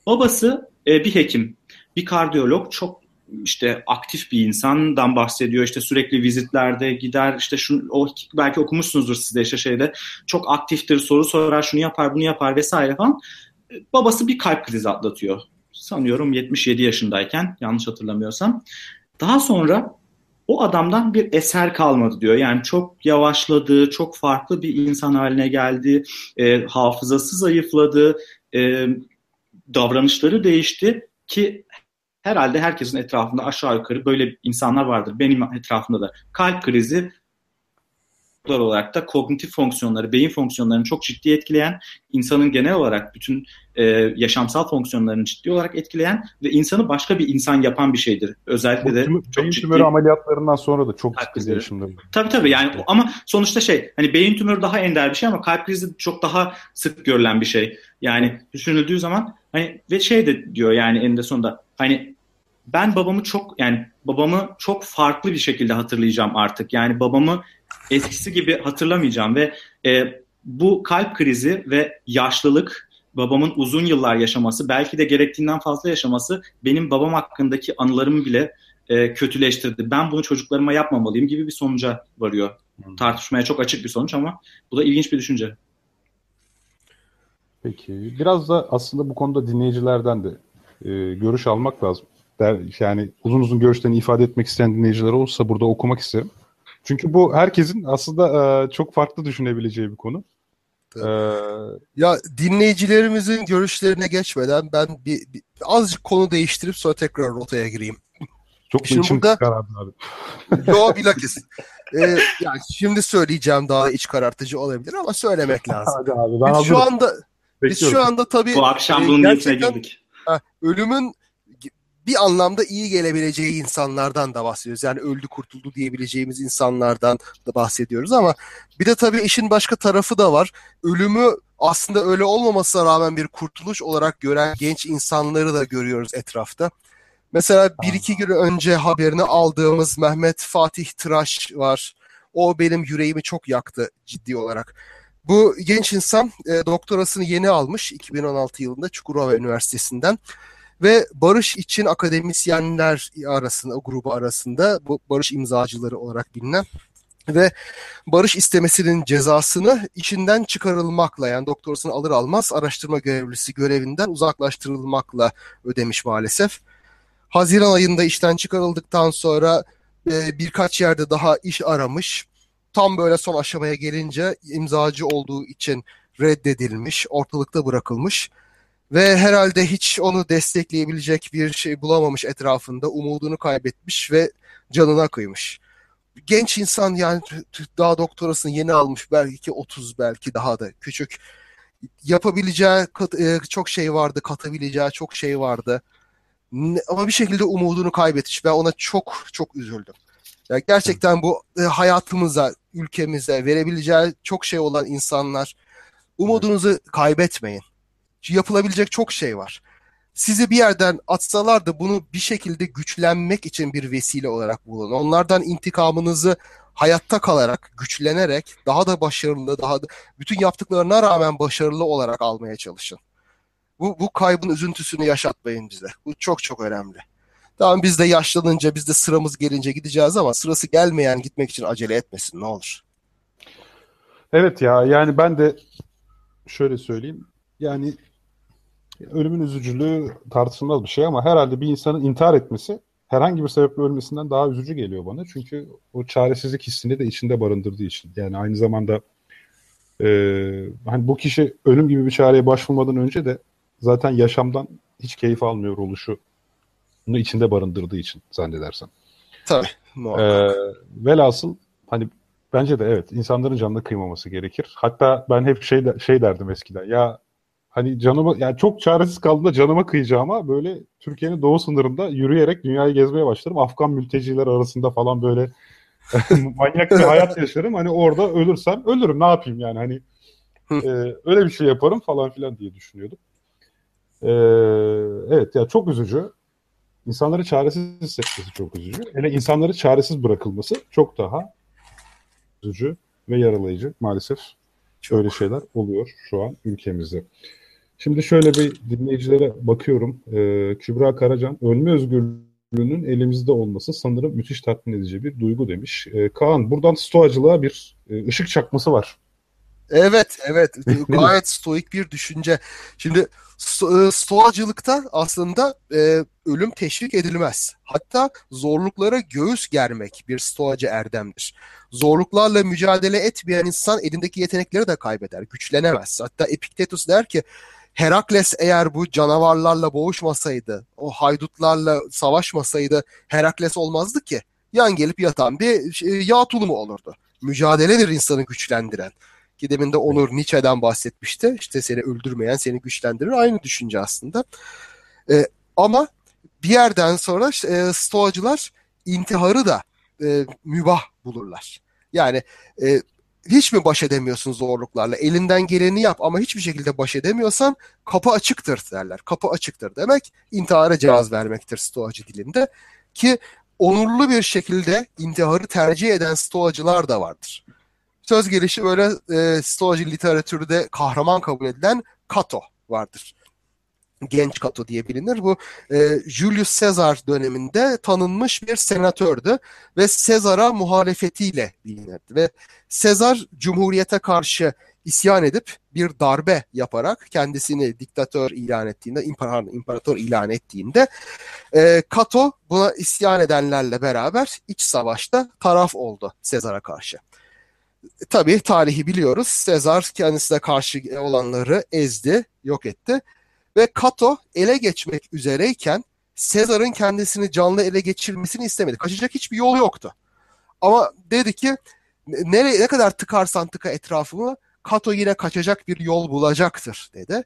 Babası e, bir hekim, bir kardiyolog, çok işte aktif bir insandan bahsediyor. İşte sürekli vizitlerde gider işte şunu o belki okumuşsunuzdur siz de işte şeyde çok aktiftir soru sorar şunu yapar bunu yapar vesaire falan. Babası bir kalp krizi atlatıyor. Sanıyorum 77 yaşındayken yanlış hatırlamıyorsam. Daha sonra o adamdan bir eser kalmadı diyor. Yani çok yavaşladı, çok farklı bir insan haline geldi, e, hafızası zayıfladı, e, davranışları değişti ki herhalde herkesin etrafında aşağı yukarı böyle insanlar vardır. Benim etrafımda da kalp krizi olarak da kognitif fonksiyonları, beyin fonksiyonlarını çok ciddi etkileyen, insanın genel olarak bütün e, yaşamsal fonksiyonlarını ciddi olarak etkileyen ve insanı başka bir insan yapan bir şeydir. Özellikle de tümü, çok beyin ciddi. tümörü ameliyatlarından sonra da çok ciddi değişimler. Tabii tabii yani ama sonuçta şey hani beyin tümörü daha ender bir şey ama kalp krizi çok daha sık görülen bir şey. Yani düşünüldüğü zaman hani ve şey de diyor yani eninde sonunda hani ben babamı çok yani babamı çok farklı bir şekilde hatırlayacağım artık. Yani babamı eskisi gibi hatırlamayacağım ve e, bu kalp krizi ve yaşlılık babamın uzun yıllar yaşaması belki de gerektiğinden fazla yaşaması benim babam hakkındaki anılarımı bile e, kötüleştirdi. Ben bunu çocuklarıma yapmamalıyım gibi bir sonuca varıyor. Hmm. Tartışmaya çok açık bir sonuç ama bu da ilginç bir düşünce. Peki. Biraz da aslında bu konuda dinleyicilerden de e, görüş almak lazım. Der, yani uzun uzun görüşlerini ifade etmek isteyen dinleyiciler olursa burada okumak isterim. Çünkü bu herkesin aslında e, çok farklı düşünebileceği bir konu. Tabii. E, Ya dinleyicilerimizin görüşlerine geçmeden ben bir, bir azıcık konu değiştirip sonra tekrar rotaya gireyim. çok Şimdi içim burada- karardı abi. *laughs* Yo bilakis. Ee, yani şimdi söyleyeceğim daha iç karartıcı olabilir ama söylemek *laughs* lazım. Hadi abi ben Biz şu hazırım. anda biz Bekliyorum. şu anda tabii Bu akşam e, bunun gerçekten girdik. ha, ölümün bir anlamda iyi gelebileceği insanlardan da bahsediyoruz. Yani öldü kurtuldu diyebileceğimiz insanlardan da bahsediyoruz ama bir de tabii işin başka tarafı da var. Ölümü aslında öyle olmamasına rağmen bir kurtuluş olarak gören genç insanları da görüyoruz etrafta. Mesela bir iki gün önce haberini aldığımız Mehmet Fatih Tıraş var. O benim yüreğimi çok yaktı ciddi olarak. Bu genç insan e, doktorasını yeni almış 2016 yılında Çukurova Üniversitesi'nden ve barış için akademisyenler arasında, o grubu arasında bu barış imzacıları olarak bilinen ve barış istemesinin cezasını içinden çıkarılmakla yani doktorasını alır almaz araştırma görevlisi görevinden uzaklaştırılmakla ödemiş maalesef. Haziran ayında işten çıkarıldıktan sonra e, birkaç yerde daha iş aramış. Tam böyle son aşamaya gelince imzacı olduğu için reddedilmiş, ortalıkta bırakılmış ve herhalde hiç onu destekleyebilecek bir şey bulamamış etrafında, umudunu kaybetmiş ve canına kıymış. Genç insan yani daha doktorasını yeni almış, belki 30 belki daha da küçük. Yapabileceği e, çok şey vardı, katabileceği çok şey vardı. Ama bir şekilde umudunu kaybetmiş ve ona çok çok üzüldüm. Ya gerçekten bu e, hayatımıza, ülkemize verebileceği çok şey olan insanlar umudunuzu kaybetmeyin. Yapılabilecek çok şey var. Sizi bir yerden atsalar da bunu bir şekilde güçlenmek için bir vesile olarak bulun. Onlardan intikamınızı hayatta kalarak, güçlenerek, daha da başarılı, daha da bütün yaptıklarına rağmen başarılı olarak almaya çalışın. Bu, bu kaybın üzüntüsünü yaşatmayın bize. Bu çok çok önemli. Tamam biz de yaşlanınca, biz de sıramız gelince gideceğiz ama sırası gelmeyen gitmek için acele etmesin ne olur. Evet ya yani ben de şöyle söyleyeyim. Yani ölümün üzücülüğü tartışılmaz bir şey ama herhalde bir insanın intihar etmesi herhangi bir sebeple ölmesinden daha üzücü geliyor bana. Çünkü o çaresizlik hissini de içinde barındırdığı için. Yani aynı zamanda e, hani bu kişi ölüm gibi bir çareye başvurmadan önce de zaten yaşamdan hiç keyif almıyor oluşu bunu içinde barındırdığı için zannedersem. Tabii. Ee, muhakkak. velhasıl hani bence de evet insanların canına kıymaması gerekir. Hatta ben hep şey de- şey derdim eskiden. Ya hani canıma yani çok çaresiz kaldığımda canıma kıyacağıma böyle Türkiye'nin doğu sınırında yürüyerek dünyayı gezmeye başlarım. Afgan mülteciler arasında falan böyle *laughs* manyak bir hayat yaşarım. Hani orada ölürsem ölürüm ne yapayım yani hani e, öyle bir şey yaparım falan filan diye düşünüyordum. Ee, evet ya çok üzücü. İnsanları çaresiz hissetmesi çok üzücü. Hele insanları çaresiz bırakılması çok daha üzücü ve yaralayıcı. Maalesef öyle şeyler oluyor şu an ülkemizde. Şimdi şöyle bir dinleyicilere bakıyorum. Ee, Kübra Karacan, ölme özgürlüğünün elimizde olması sanırım müthiş tatmin edici bir duygu demiş. Ee, Kaan, buradan stoacılığa bir e, ışık çakması var. Evet, evet. *laughs* Gayet stoik bir düşünce. Şimdi sto- e, stoacılıkta aslında e, ölüm teşvik edilmez. Hatta zorluklara göğüs germek bir stoacı erdemdir. Zorluklarla mücadele etmeyen insan elindeki yetenekleri de kaybeder, güçlenemez. Hatta Epiktetus der ki Herakles eğer bu canavarlarla boğuşmasaydı, o haydutlarla savaşmasaydı Herakles olmazdı ki. Yan gelip yatan bir şey, yağ tulumu olurdu. mücadeledir insanı güçlendiren. Ki demin de Onur Nietzsche'den bahsetmişti. İşte seni öldürmeyen seni güçlendirir. Aynı düşünce aslında. E, ama bir yerden sonra e, stoacılar intiharı da e, mübah bulurlar. Yani e, hiç mi baş edemiyorsun zorluklarla? Elinden geleni yap ama hiçbir şekilde baş edemiyorsan kapı açıktır derler. Kapı açıktır demek intihara cevaz vermektir stoacı dilinde. Ki onurlu bir şekilde intiharı tercih eden stoacılar da vardır. Söz gelişi böyle e, stoacı literatürde kahraman kabul edilen Cato vardır genç Kato diye bilinir. Bu e, Julius Caesar döneminde tanınmış bir senatördü ve Caesar'a muhalefetiyle bilinirdi. Ve Caesar Cumhuriyete karşı isyan edip bir darbe yaparak kendisini diktatör ilan ettiğinde, imparator, imparator ilan ettiğinde e, Kato buna isyan edenlerle beraber iç savaşta taraf oldu Sezar'a karşı. Tabii tarihi biliyoruz. Sezar kendisine karşı olanları ezdi, yok etti ve Kato ele geçmek üzereyken Sezar'ın kendisini canlı ele geçirmesini istemedi. Kaçacak hiçbir yol yoktu. Ama dedi ki nereye ne kadar tıkarsan tıka etrafımı Kato yine kaçacak bir yol bulacaktır dedi.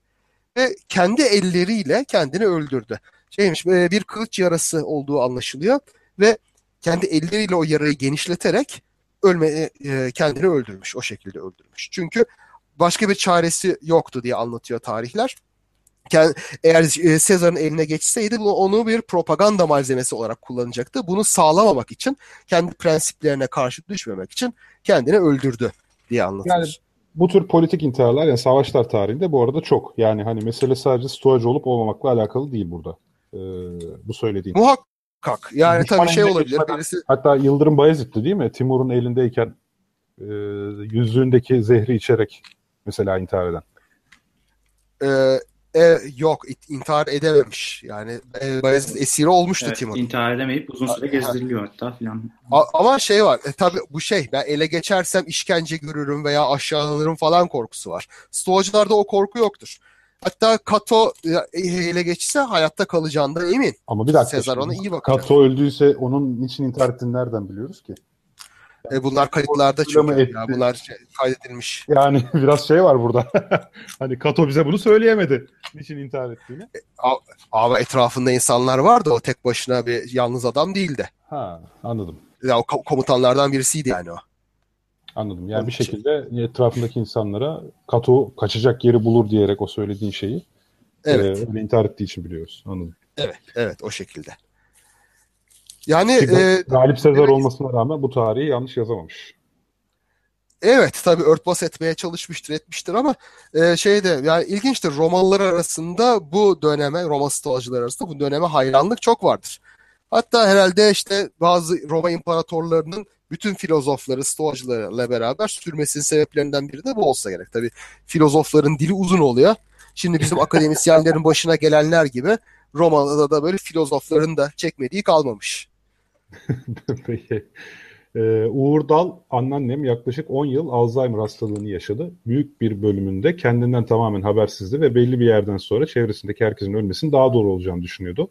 Ve kendi elleriyle kendini öldürdü. Şeymiş e, bir kılıç yarası olduğu anlaşılıyor ve kendi elleriyle o yarayı genişleterek ölme e, e, kendini öldürmüş. O şekilde öldürmüş. Çünkü başka bir çaresi yoktu diye anlatıyor tarihler eğer e, Sezar'ın eline geçseydi onu bir propaganda malzemesi olarak kullanacaktı. Bunu sağlamamak için kendi prensiplerine karşı düşmemek için kendini öldürdü diye anlatılır. Yani bu tür politik intiharlar yani savaşlar tarihinde bu arada çok. Yani hani mesele sadece stoacı olup olmamakla alakalı değil burada. Ee, bu söylediğin. Muhakkak. Yani tabii şey olabilir. Birisi... hatta Yıldırım Bayezid'ti değil mi? Timur'un elindeyken e, yüzüğündeki zehri içerek mesela intihar eden. Ee, e, yok intihar edememiş. Yani e, Bayezid esiri olmuştu evet, Timur. İntihar edemeyip uzun süre gezdiriliyor hatta filan. Ama şey var e, tabi bu şey ben ele geçersem işkence görürüm veya aşağılanırım falan korkusu var. Stoacılarda o korku yoktur. Hatta Kato e, ele geçse hayatta kalacağından emin. Ama bir dakika. Sezar ona iyi bakacak. Kato öldüyse onun için intihar ettiğini nereden biliyoruz ki? E bunlar kayıtlarda çünkü. Ya bunlar şey, kaydedilmiş. Yani *laughs* biraz şey var burada. *laughs* hani Kato bize bunu söyleyemedi. Niçin intihar ettiğini. E, ama etrafında insanlar vardı. O tek başına bir yalnız adam değildi. Ha anladım. Ya o komutanlardan birisiydi yani o. Anladım. Yani Onun bir şekilde için. etrafındaki insanlara Kato kaçacak yeri bulur diyerek o söylediğin şeyi evet. e, intihar ettiği için biliyoruz. Anladım. Evet, evet o şekilde. Yani e, Galip Sezar evet, olmasına rağmen bu tarihi yanlış yazamamış. Evet tabii örtbas etmeye çalışmıştır etmiştir ama e, şeyde yani ilginçtir Romalılar arasında bu döneme Roma stoacılar arasında bu döneme hayranlık çok vardır. Hatta herhalde işte bazı Roma imparatorlarının bütün filozofları stoacılarla beraber sürmesinin sebeplerinden biri de bu olsa gerek. Tabii filozofların dili uzun oluyor. Şimdi bizim *laughs* akademisyenlerin başına gelenler gibi Roma'da da böyle filozofların da çekmediği kalmamış. *laughs* Peki. Ee, Uğur Dal, anneannem yaklaşık 10 yıl Alzheimer hastalığını yaşadı. Büyük bir bölümünde kendinden tamamen habersizdi ve belli bir yerden sonra çevresindeki herkesin ölmesinin daha doğru olacağını düşünüyordu.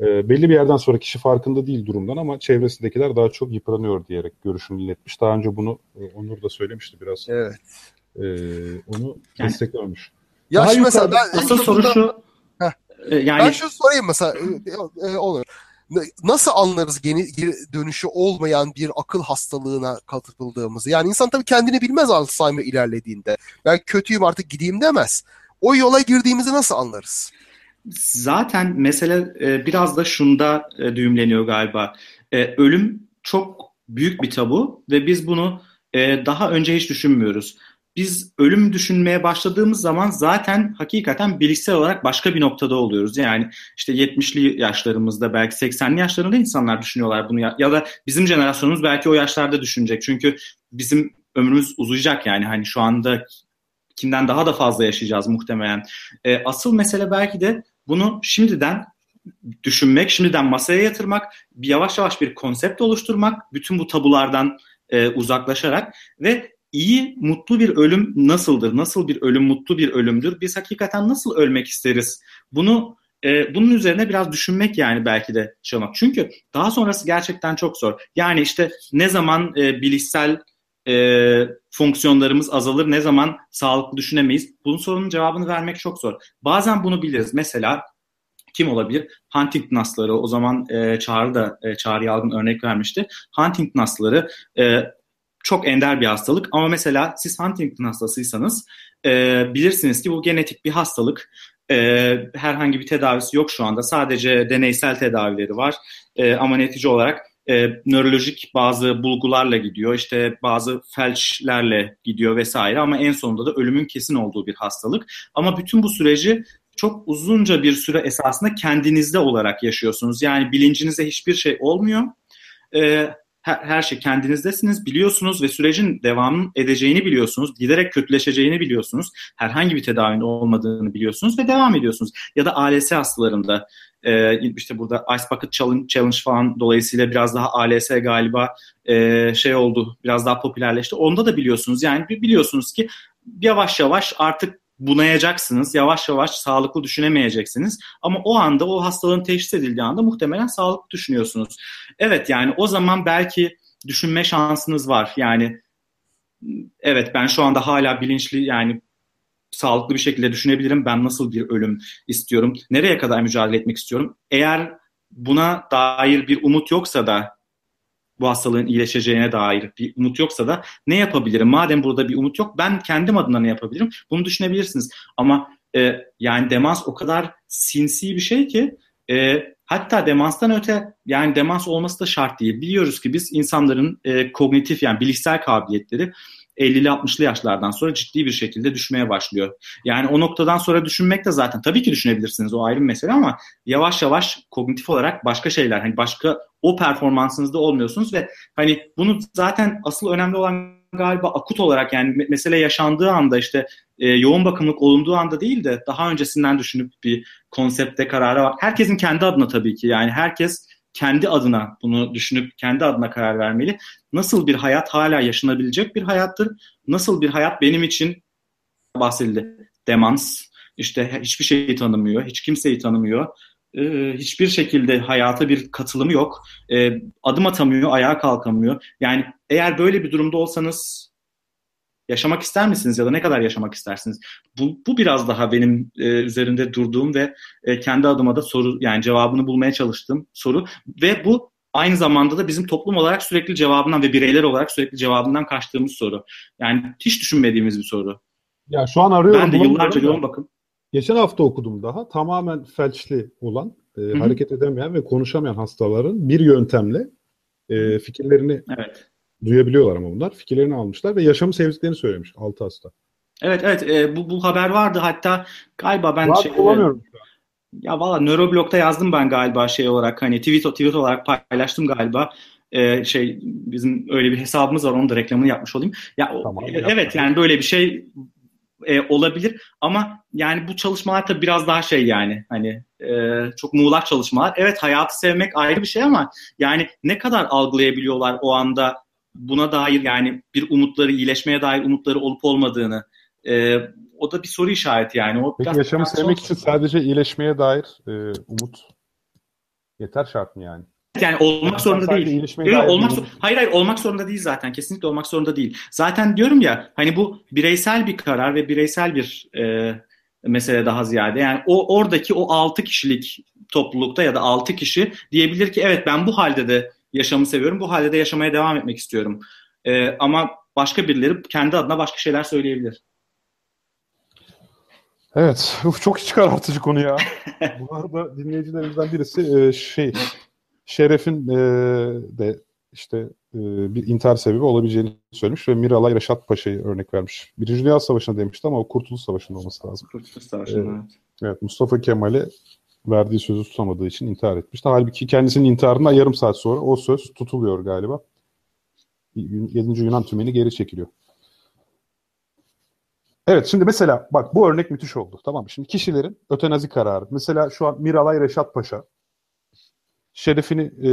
Ee, belli bir yerden sonra kişi farkında değil durumdan ama çevresindekiler daha çok yıpranıyor diyerek görüşünü iletmiş. Daha önce bunu e, Onur da söylemişti biraz. Evet. Ee, onu yani, desteklemiş. Ya daha mesela ben asıl soru şu. E, yani ben şu sorayım mesela e, e, olur nasıl anlarız geri, geri dönüşü olmayan bir akıl hastalığına katıldığımızı? Yani insan tabii kendini bilmez Alzheimer ilerlediğinde. Ben kötüyüm artık gideyim demez. O yola girdiğimizi nasıl anlarız? Zaten mesele e, biraz da şunda e, düğümleniyor galiba. E, ölüm çok büyük bir tabu ve biz bunu daha önce hiç düşünmüyoruz biz ölüm düşünmeye başladığımız zaman zaten hakikaten bilişsel olarak başka bir noktada oluyoruz. Yani işte 70'li yaşlarımızda belki 80'li yaşlarında insanlar düşünüyorlar bunu ya, ya da bizim jenerasyonumuz belki o yaşlarda düşünecek. Çünkü bizim ömrümüz uzayacak yani hani şu anda kimden daha da fazla yaşayacağız muhtemelen. E, asıl mesele belki de bunu şimdiden düşünmek, şimdiden masaya yatırmak, bir yavaş yavaş bir konsept oluşturmak, bütün bu tabulardan e, uzaklaşarak ve iyi, mutlu bir ölüm nasıldır? Nasıl bir ölüm mutlu bir ölümdür? Biz hakikaten nasıl ölmek isteriz? Bunu e, bunun üzerine biraz düşünmek yani belki de olmak. Çünkü daha sonrası gerçekten çok zor. Yani işte ne zaman e, bilişsel e, fonksiyonlarımız azalır, ne zaman sağlıklı düşünemeyiz? Bunun sorunun cevabını vermek çok zor. Bazen bunu biliriz. Mesela kim olabilir? Huntington hastaları. O zaman e, Çağrı da e, Çağrı Yalgın örnek vermişti. Huntington hastaları e, çok ender bir hastalık ama mesela siz Huntington hastasıysanız e, bilirsiniz ki bu genetik bir hastalık. E, herhangi bir tedavisi yok şu anda. Sadece deneysel tedavileri var. E, ama netice olarak e, nörolojik bazı bulgularla gidiyor, işte bazı felçlerle gidiyor vesaire ama en sonunda da ölümün kesin olduğu bir hastalık. Ama bütün bu süreci çok uzunca bir süre esasında kendinizde olarak yaşıyorsunuz. Yani bilincinize hiçbir şey olmuyor. E, her, her şey kendinizdesiniz, biliyorsunuz ve sürecin devam edeceğini biliyorsunuz. Giderek kötüleşeceğini biliyorsunuz. Herhangi bir tedavinin olmadığını biliyorsunuz ve devam ediyorsunuz. Ya da ALS hastalarında e, işte burada Ice Bucket Challenge, falan dolayısıyla biraz daha ALS galiba e, şey oldu, biraz daha popülerleşti. Onda da biliyorsunuz yani biliyorsunuz ki yavaş yavaş artık bunayacaksınız. Yavaş yavaş sağlıklı düşünemeyeceksiniz. Ama o anda o hastalığın teşhis edildiği anda muhtemelen sağlıklı düşünüyorsunuz. Evet yani o zaman belki düşünme şansınız var. Yani evet ben şu anda hala bilinçli yani sağlıklı bir şekilde düşünebilirim. Ben nasıl bir ölüm istiyorum? Nereye kadar mücadele etmek istiyorum? Eğer buna dair bir umut yoksa da bu hastalığın iyileşeceğine dair bir umut yoksa da ne yapabilirim? Madem burada bir umut yok ben kendim adına ne yapabilirim? Bunu düşünebilirsiniz. Ama e, yani demans o kadar sinsi bir şey ki e, hatta demanstan öte yani demans olması da şart değil. Biliyoruz ki biz insanların e, kognitif yani bilişsel kabiliyetleri 50'li 60'lı yaşlardan sonra ciddi bir şekilde düşmeye başlıyor. Yani o noktadan sonra düşünmek de zaten tabii ki düşünebilirsiniz o ayrı bir mesele ama yavaş yavaş kognitif olarak başka şeyler hani başka o performansınızda olmuyorsunuz ve hani bunu zaten asıl önemli olan galiba akut olarak yani mesele yaşandığı anda işte e, yoğun bakımlık olunduğu anda değil de daha öncesinden düşünüp bir konsepte karara var. Herkesin kendi adına tabii ki yani herkes kendi adına bunu düşünüp kendi adına karar vermeli. Nasıl bir hayat hala yaşanabilecek bir hayattır? Nasıl bir hayat benim için bahsedildi? Demans, işte hiçbir şeyi tanımıyor, hiç kimseyi tanımıyor. Ee, hiçbir şekilde hayata bir katılımı yok. Ee, adım atamıyor, ayağa kalkamıyor. Yani eğer böyle bir durumda olsanız yaşamak ister misiniz ya da ne kadar yaşamak istersiniz? Bu, bu biraz daha benim e, üzerinde durduğum ve e, kendi adıma da soru yani cevabını bulmaya çalıştığım soru ve bu aynı zamanda da bizim toplum olarak sürekli cevabından ve bireyler olarak sürekli cevabından kaçtığımız soru. Yani hiç düşünmediğimiz bir soru. Ya şu an arıyorum. Ben de yıllarca yoğun bakın. Geçen hafta okudum daha. Tamamen felçli olan, e, hareket edemeyen ve konuşamayan hastaların bir yöntemle e, fikirlerini evet duyabiliyorlar ama bunlar. Fikirlerini almışlar ve yaşamı sevdiklerini söylemiş 6 hasta. Evet evet e, bu, bu haber vardı hatta galiba ben Rahat şey, bulamıyorum. Ya valla nöroblogda yazdım ben galiba şey olarak hani tweet, tweet olarak paylaştım galiba. Ee, şey bizim öyle bir hesabımız var onun da reklamını yapmış olayım. Ya tamam, e, evet yani böyle bir şey e, olabilir ama yani bu çalışmalar tabii biraz daha şey yani hani e, çok muğlak çalışmalar. Evet hayatı sevmek ayrı bir şey ama yani ne kadar algılayabiliyorlar o anda buna dair yani bir umutları, iyileşmeye dair umutları olup olmadığını e, o da bir soru işareti yani. O Peki yaşamı sevmek için sadece iyileşmeye dair e, umut yeter şart mı yani? Yani olmak yani zorunda değil. Yok, olmak zor- hayır hayır olmak zorunda değil zaten. Kesinlikle olmak zorunda değil. Zaten diyorum ya hani bu bireysel bir karar ve bireysel bir e, mesele daha ziyade. Yani o oradaki o 6 kişilik toplulukta ya da 6 kişi diyebilir ki evet ben bu halde de yaşamı seviyorum. Bu halde de yaşamaya devam etmek istiyorum. E, ama başka birileri kendi adına başka şeyler söyleyebilir. Evet. Uf, çok iç karartıcı konu ya. *laughs* Bu arada dinleyicilerimizden birisi e, şey Şeref'in e, de işte e, bir intihar sebebi olabileceğini söylemiş ve Miralay Reşat Paşa'yı örnek vermiş. Birinci Dünya Savaşı'nda demişti ama o Kurtuluş Savaşı'nda olması lazım. Kurtuluş Savaşı'nda evet. Evet Mustafa Kemal'e verdiği sözü tutamadığı için intihar etmişti. Halbuki kendisinin intiharından yarım saat sonra o söz tutuluyor galiba. 7. Yunan tümeni geri çekiliyor. Evet şimdi mesela bak bu örnek müthiş oldu. Tamam Şimdi kişilerin ötenazi kararı. Mesela şu an Miralay Reşat Paşa şerefini e,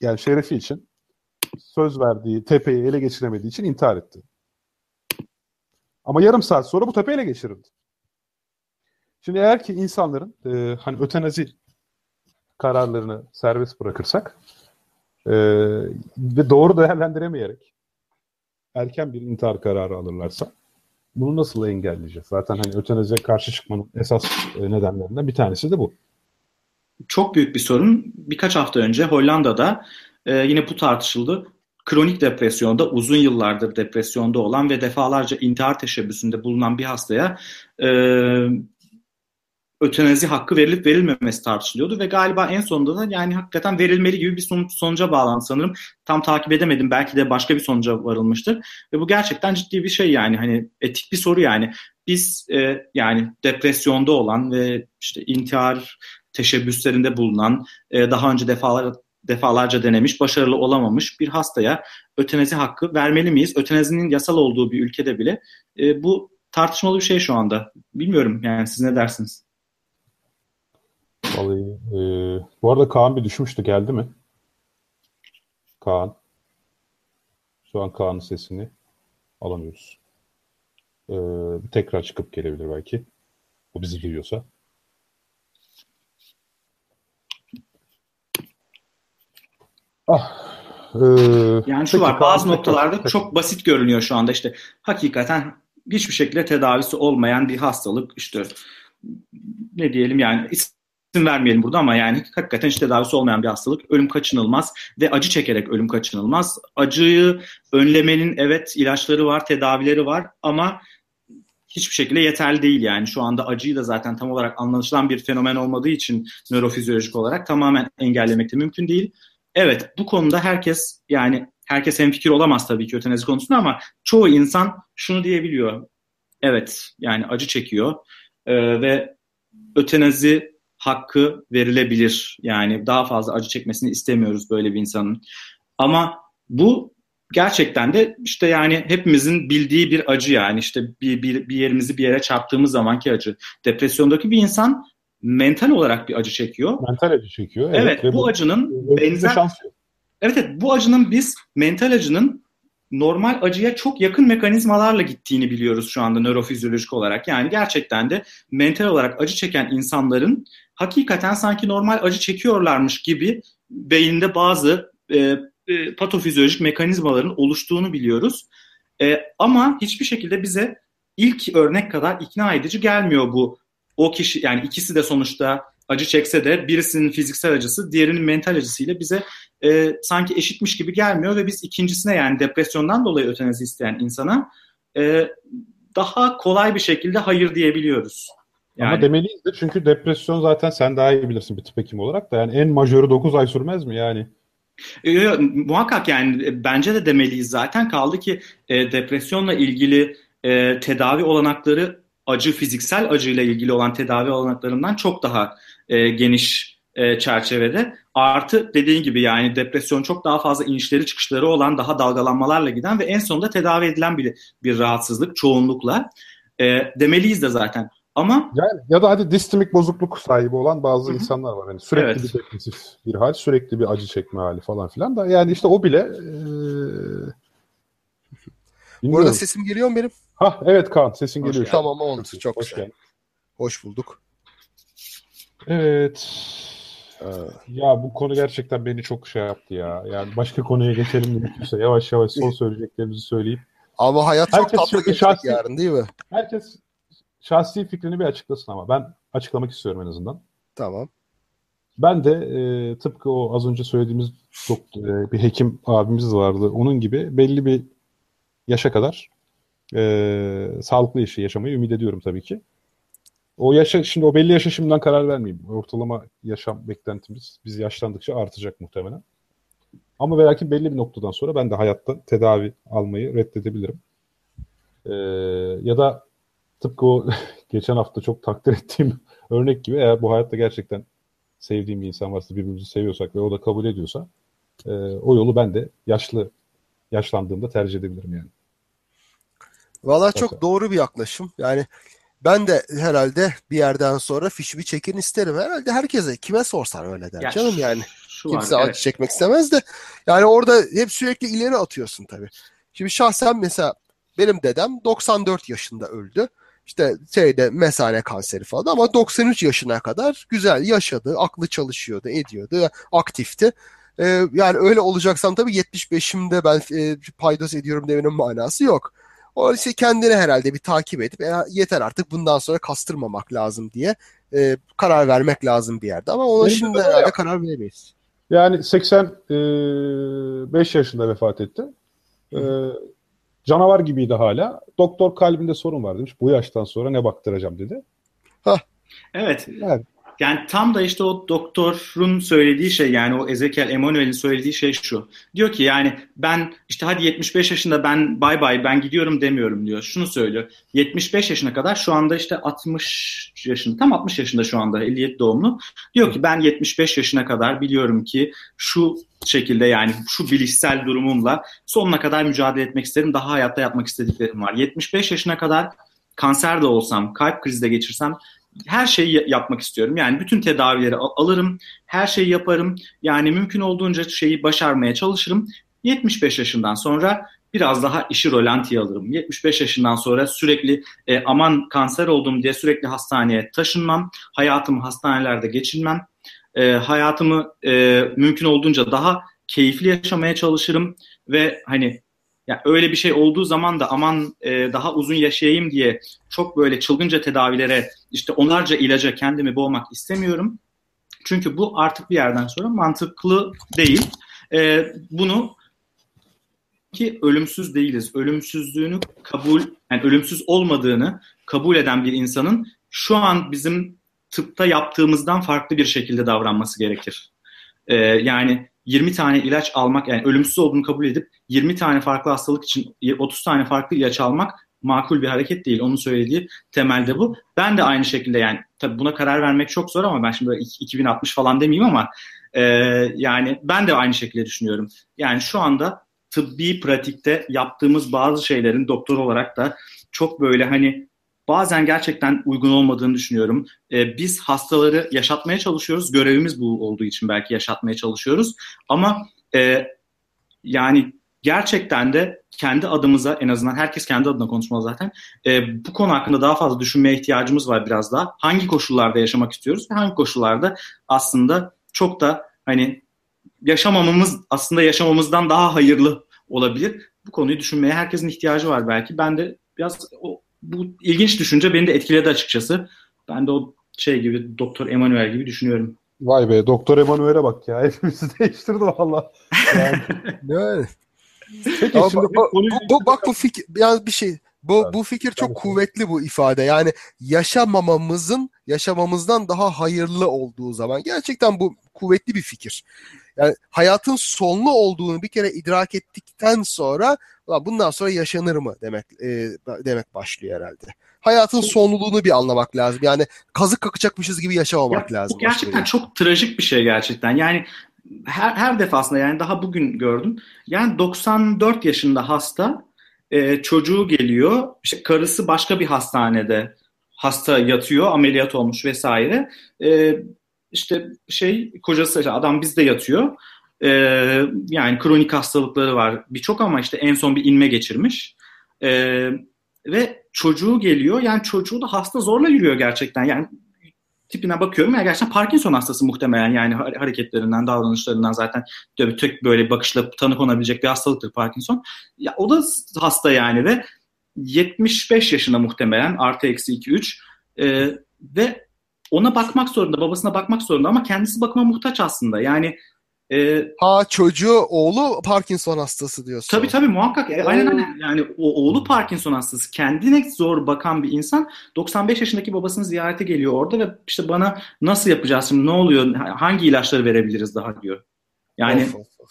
yani şerefi için söz verdiği tepeyi ele geçiremediği için intihar etti. Ama yarım saat sonra bu tepe ele geçirildi. Şimdi eğer ki insanların e, hani ötenazi kararlarını serbest bırakırsak e, ve doğru değerlendiremeyerek erken bir intihar kararı alırlarsa bunu nasıl engelleyeceğiz? Zaten hani ötenaziye karşı çıkmanın esas e, nedenlerinden bir tanesi de bu. Çok büyük bir sorun. Birkaç hafta önce Hollanda'da e, yine bu tartışıldı. Kronik depresyonda uzun yıllardır depresyonda olan ve defalarca intihar teşebbüsünde bulunan bir hastaya e, ötenazi hakkı verilip verilmemesi tartışılıyordu ve galiba en sonunda da yani hakikaten verilmeli gibi bir sonuç, sonuca bağlandı sanırım. Tam takip edemedim. Belki de başka bir sonuca varılmıştır. Ve bu gerçekten ciddi bir şey yani hani etik bir soru yani. Biz e, yani depresyonda olan ve işte intihar teşebbüslerinde bulunan, e, daha önce defalar defalarca denemiş, başarılı olamamış bir hastaya ötenazi hakkı vermeli miyiz? Ötenazinin yasal olduğu bir ülkede bile e, bu tartışmalı bir şey şu anda. Bilmiyorum yani siz ne dersiniz? Vallahi e, bu arada Kaan bir düşmüştü. Geldi mi? Kaan. Şu an Kaan'ın sesini alamıyoruz. E, tekrar çıkıp gelebilir belki. O bizi duyuyorsa. Ah, e, yani şu var bazı noktalarda çok basit görünüyor şu anda işte hakikaten hiçbir şekilde tedavisi olmayan bir hastalık işte ne diyelim yani isim vermeyelim burada ama yani hakikaten hiç tedavisi olmayan bir hastalık. Ölüm kaçınılmaz ve acı çekerek ölüm kaçınılmaz. Acıyı önlemenin evet ilaçları var, tedavileri var ama hiçbir şekilde yeterli değil yani. Şu anda acıyı da zaten tam olarak anlaşılan bir fenomen olmadığı için nörofizyolojik olarak tamamen engellemek de mümkün değil. Evet bu konuda herkes yani herkes hemfikir olamaz tabii ki ötenazi konusunda ama çoğu insan şunu diyebiliyor. Evet yani acı çekiyor ee, ve ötenazi hakkı verilebilir. Yani daha fazla acı çekmesini istemiyoruz böyle bir insanın. Ama bu gerçekten de işte yani hepimizin bildiği bir acı yani işte bir, bir, bir yerimizi bir yere çarptığımız zamanki acı. Depresyondaki bir insan mental olarak bir acı çekiyor. Mental acı çekiyor. Evet, evet bu, bu acının benzer Evet, evet bu acının biz mental acının normal acıya çok yakın mekanizmalarla gittiğini biliyoruz şu anda nörofizyolojik olarak. Yani gerçekten de mental olarak acı çeken insanların hakikaten sanki normal acı çekiyorlarmış gibi beyinde bazı e, e, patofizyolojik mekanizmaların oluştuğunu biliyoruz. E, ama hiçbir şekilde bize ilk örnek kadar ikna edici gelmiyor bu. O kişi yani ikisi de sonuçta acı çekse de birisinin fiziksel acısı diğerinin mental acısıyla bize e, sanki eşitmiş gibi gelmiyor ve biz ikincisine yani depresyondan dolayı ötenazi isteyen insana e, daha kolay bir şekilde hayır diyebiliyoruz. Yani, Ama demeliyiz de çünkü depresyon zaten sen daha iyi bilirsin bir tıp hekimi olarak da yani en majörü 9 ay sürmez mi yani? E, muhakkak yani e, bence de demeliyiz zaten kaldı ki e, depresyonla ilgili e, tedavi olanakları acı fiziksel acıyla ilgili olan tedavi olanaklarından çok daha e, geniş e, çerçevede. Artı dediğin gibi yani depresyon çok daha fazla inişleri çıkışları olan daha dalgalanmalarla giden ve en sonunda tedavi edilen bir, bir rahatsızlık çoğunlukla. E, demeliyiz de zaten. Ama yani ya da hadi distimik bozukluk sahibi olan bazı Hı-hı. insanlar var. Yani sürekli evet. bir depresif bir hal, sürekli bir acı çekme hali falan filan da yani işte o bile ee... Burada sesim geliyor mu benim? Ha evet Kaan sesin geliyor. Hoş tamam oldu. Çok, çok Hoş güzel. Geldin. Hoş bulduk. Evet. Ee, ya bu konu gerçekten beni çok şey yaptı ya. Yani başka konuya geçelim mümkünse. Yavaş yavaş son söyleyeceklerimizi söyleyip. Ama hayat çok herkes tatlı geçecek şahsi, yarın değil mi? Herkes şahsi fikrini bir açıklasın ama. Ben açıklamak istiyorum en azından. Tamam. Ben de e, tıpkı o az önce söylediğimiz çok e, bir hekim abimiz vardı. Onun gibi belli bir yaşa kadar e, sağlıklı işi yaşamayı ümit ediyorum tabii ki. O yaşa şimdi o belli yaşa şimdiden karar vermeyeyim. Ortalama yaşam beklentimiz biz yaşlandıkça artacak muhtemelen. Ama belki belli bir noktadan sonra ben de hayatta tedavi almayı reddedebilirim. Ee, ya da tıpkı o *laughs* geçen hafta çok takdir ettiğim *laughs* örnek gibi eğer bu hayatta gerçekten sevdiğim bir insan varsa birbirimizi seviyorsak ve o da kabul ediyorsa e, o yolu ben de yaşlı yaşlandığımda tercih edebilirim yani. Valla çok doğru bir yaklaşım. Yani ben de herhalde bir yerden sonra fişi bir çekin isterim. Herhalde herkese kime sorsan öyle der ya canım yani. Şu Kimse var, acı evet. çekmek istemez de. Yani orada hep sürekli ileri atıyorsun tabii. Şimdi şahsen mesela benim dedem 94 yaşında öldü. İşte şeyde mesane kanseri falan ama 93 yaşına kadar güzel yaşadı. Aklı çalışıyordu, ediyordu, aktifti. E, yani öyle olacaksam tabii 75'imde ben e, paydos ediyorum demenin manası yok. O işte kendini herhalde bir takip edip e, yeter artık bundan sonra kastırmamak lazım diye e, karar vermek lazım bir yerde. Ama ona Benim şimdi herhalde yap- karar veremeyiz. Yani 85 yaşında vefat etti. Ee, canavar gibiydi hala. Doktor kalbinde sorun var demiş. Bu yaştan sonra ne baktıracağım dedi. Evet. Yani Yani tam da işte o doktorun söylediği şey yani o Ezekiel Emanuel'in söylediği şey şu. Diyor ki yani ben işte hadi 75 yaşında ben bay bay ben gidiyorum demiyorum diyor. Şunu söylüyor. 75 yaşına kadar şu anda işte 60 yaşında tam 60 yaşında şu anda 57 doğumlu. Diyor ki ben 75 yaşına kadar biliyorum ki şu şekilde yani şu bilişsel durumumla sonuna kadar mücadele etmek isterim. Daha hayatta yapmak istediklerim var. 75 yaşına kadar kanser de olsam, kalp krizi de geçirsem her şeyi ya- yapmak istiyorum. Yani bütün tedavileri al- alırım, her şeyi yaparım. Yani mümkün olduğunca şeyi başarmaya çalışırım. 75 yaşından sonra biraz daha işi rolantiye alırım. 75 yaşından sonra sürekli e, aman kanser oldum diye sürekli hastaneye taşınmam. Hayatımı hastanelerde geçirmem. E, hayatımı e, mümkün olduğunca daha keyifli yaşamaya çalışırım ve hani ya öyle bir şey olduğu zaman da aman e, daha uzun yaşayayım diye çok böyle çılgınca tedavilere işte onlarca ilaca kendimi boğmak istemiyorum. Çünkü bu artık bir yerden sonra mantıklı değil. E, bunu ki ölümsüz değiliz. Ölümsüzlüğünü kabul, yani ölümsüz olmadığını kabul eden bir insanın şu an bizim tıpta yaptığımızdan farklı bir şekilde davranması gerekir. E, yani 20 tane ilaç almak, yani ölümsüz olduğunu kabul edip 20 tane farklı hastalık için 30 tane farklı ilaç almak makul bir hareket değil. Onun söylediği temelde bu. Ben de aynı şekilde yani tabii buna karar vermek çok zor ama ben şimdi böyle 2060 falan demeyeyim ama e, yani ben de aynı şekilde düşünüyorum. Yani şu anda tıbbi pratikte yaptığımız bazı şeylerin doktor olarak da çok böyle hani bazen gerçekten uygun olmadığını düşünüyorum. E, biz hastaları yaşatmaya çalışıyoruz. Görevimiz bu olduğu için belki yaşatmaya çalışıyoruz. Ama e, yani gerçekten de kendi adımıza en azından herkes kendi adına konuşmalı zaten. E, bu konu hakkında daha fazla düşünmeye ihtiyacımız var biraz daha. Hangi koşullarda yaşamak istiyoruz ve hangi koşullarda aslında çok da hani yaşamamamız aslında yaşamamızdan daha hayırlı olabilir. Bu konuyu düşünmeye herkesin ihtiyacı var belki. Ben de biraz o, bu ilginç düşünce beni de etkiledi açıkçası. Ben de o şey gibi Doktor Emanuel gibi düşünüyorum. vay be Doktor Emanuel'e bak ya. *laughs* Hepimizi değiştirdi valla. Yani, *laughs* Yani. Peki Ama şimdi bu, bu, konuyu... bu- bak bu fikir yani bir şey bu Evet. bu fikir çok Evet. kuvvetli bu ifade. Yani yaşamamamızın yaşamamızdan daha hayırlı olduğu zaman gerçekten bu kuvvetli bir fikir. Yani hayatın sonlu olduğunu bir kere idrak ettikten sonra "Ulan bundan sonra yaşanır mı demek e, demek başlıyor herhalde. Hayatın sonluluğunu bir anlamak lazım. Yani kazık kakacakmışız gibi yaşamamak Ya, lazım. Bu gerçekten çok trajik bir şey gerçekten. Yani her, her defasında yani daha bugün gördüm. Yani 94 yaşında hasta e, çocuğu geliyor. İşte karısı başka bir hastanede hasta yatıyor, ameliyat olmuş vesaire. E, işte şey kocası adam bizde yatıyor. E, yani kronik hastalıkları var birçok ama işte en son bir inme geçirmiş. E, ve çocuğu geliyor. Yani çocuğu da hasta zorla yürüyor gerçekten. Yani tipine bakıyorum ya gerçekten Parkinson hastası muhtemelen yani ha- hareketlerinden, davranışlarından zaten tek böyle bakışla tanı konabilecek bir hastalıktır Parkinson. Ya o da hasta yani ve 75 yaşında muhtemelen artı eksi 2 3 Ee, ve ona bakmak zorunda, babasına bakmak zorunda ama kendisi bakıma muhtaç aslında. Yani e, Ha çocuğu oğlu Parkinson hastası diyorsun. Tabii tabii muhakkak. E, Aynen aynen. Yani o oğlu Parkinson hastası. Kendine zor bakan bir insan 95 yaşındaki babasını ziyarete geliyor orada ve işte bana nasıl yapacağız şimdi ne oluyor hangi ilaçları verebiliriz daha diyor. Yani Of, of, of.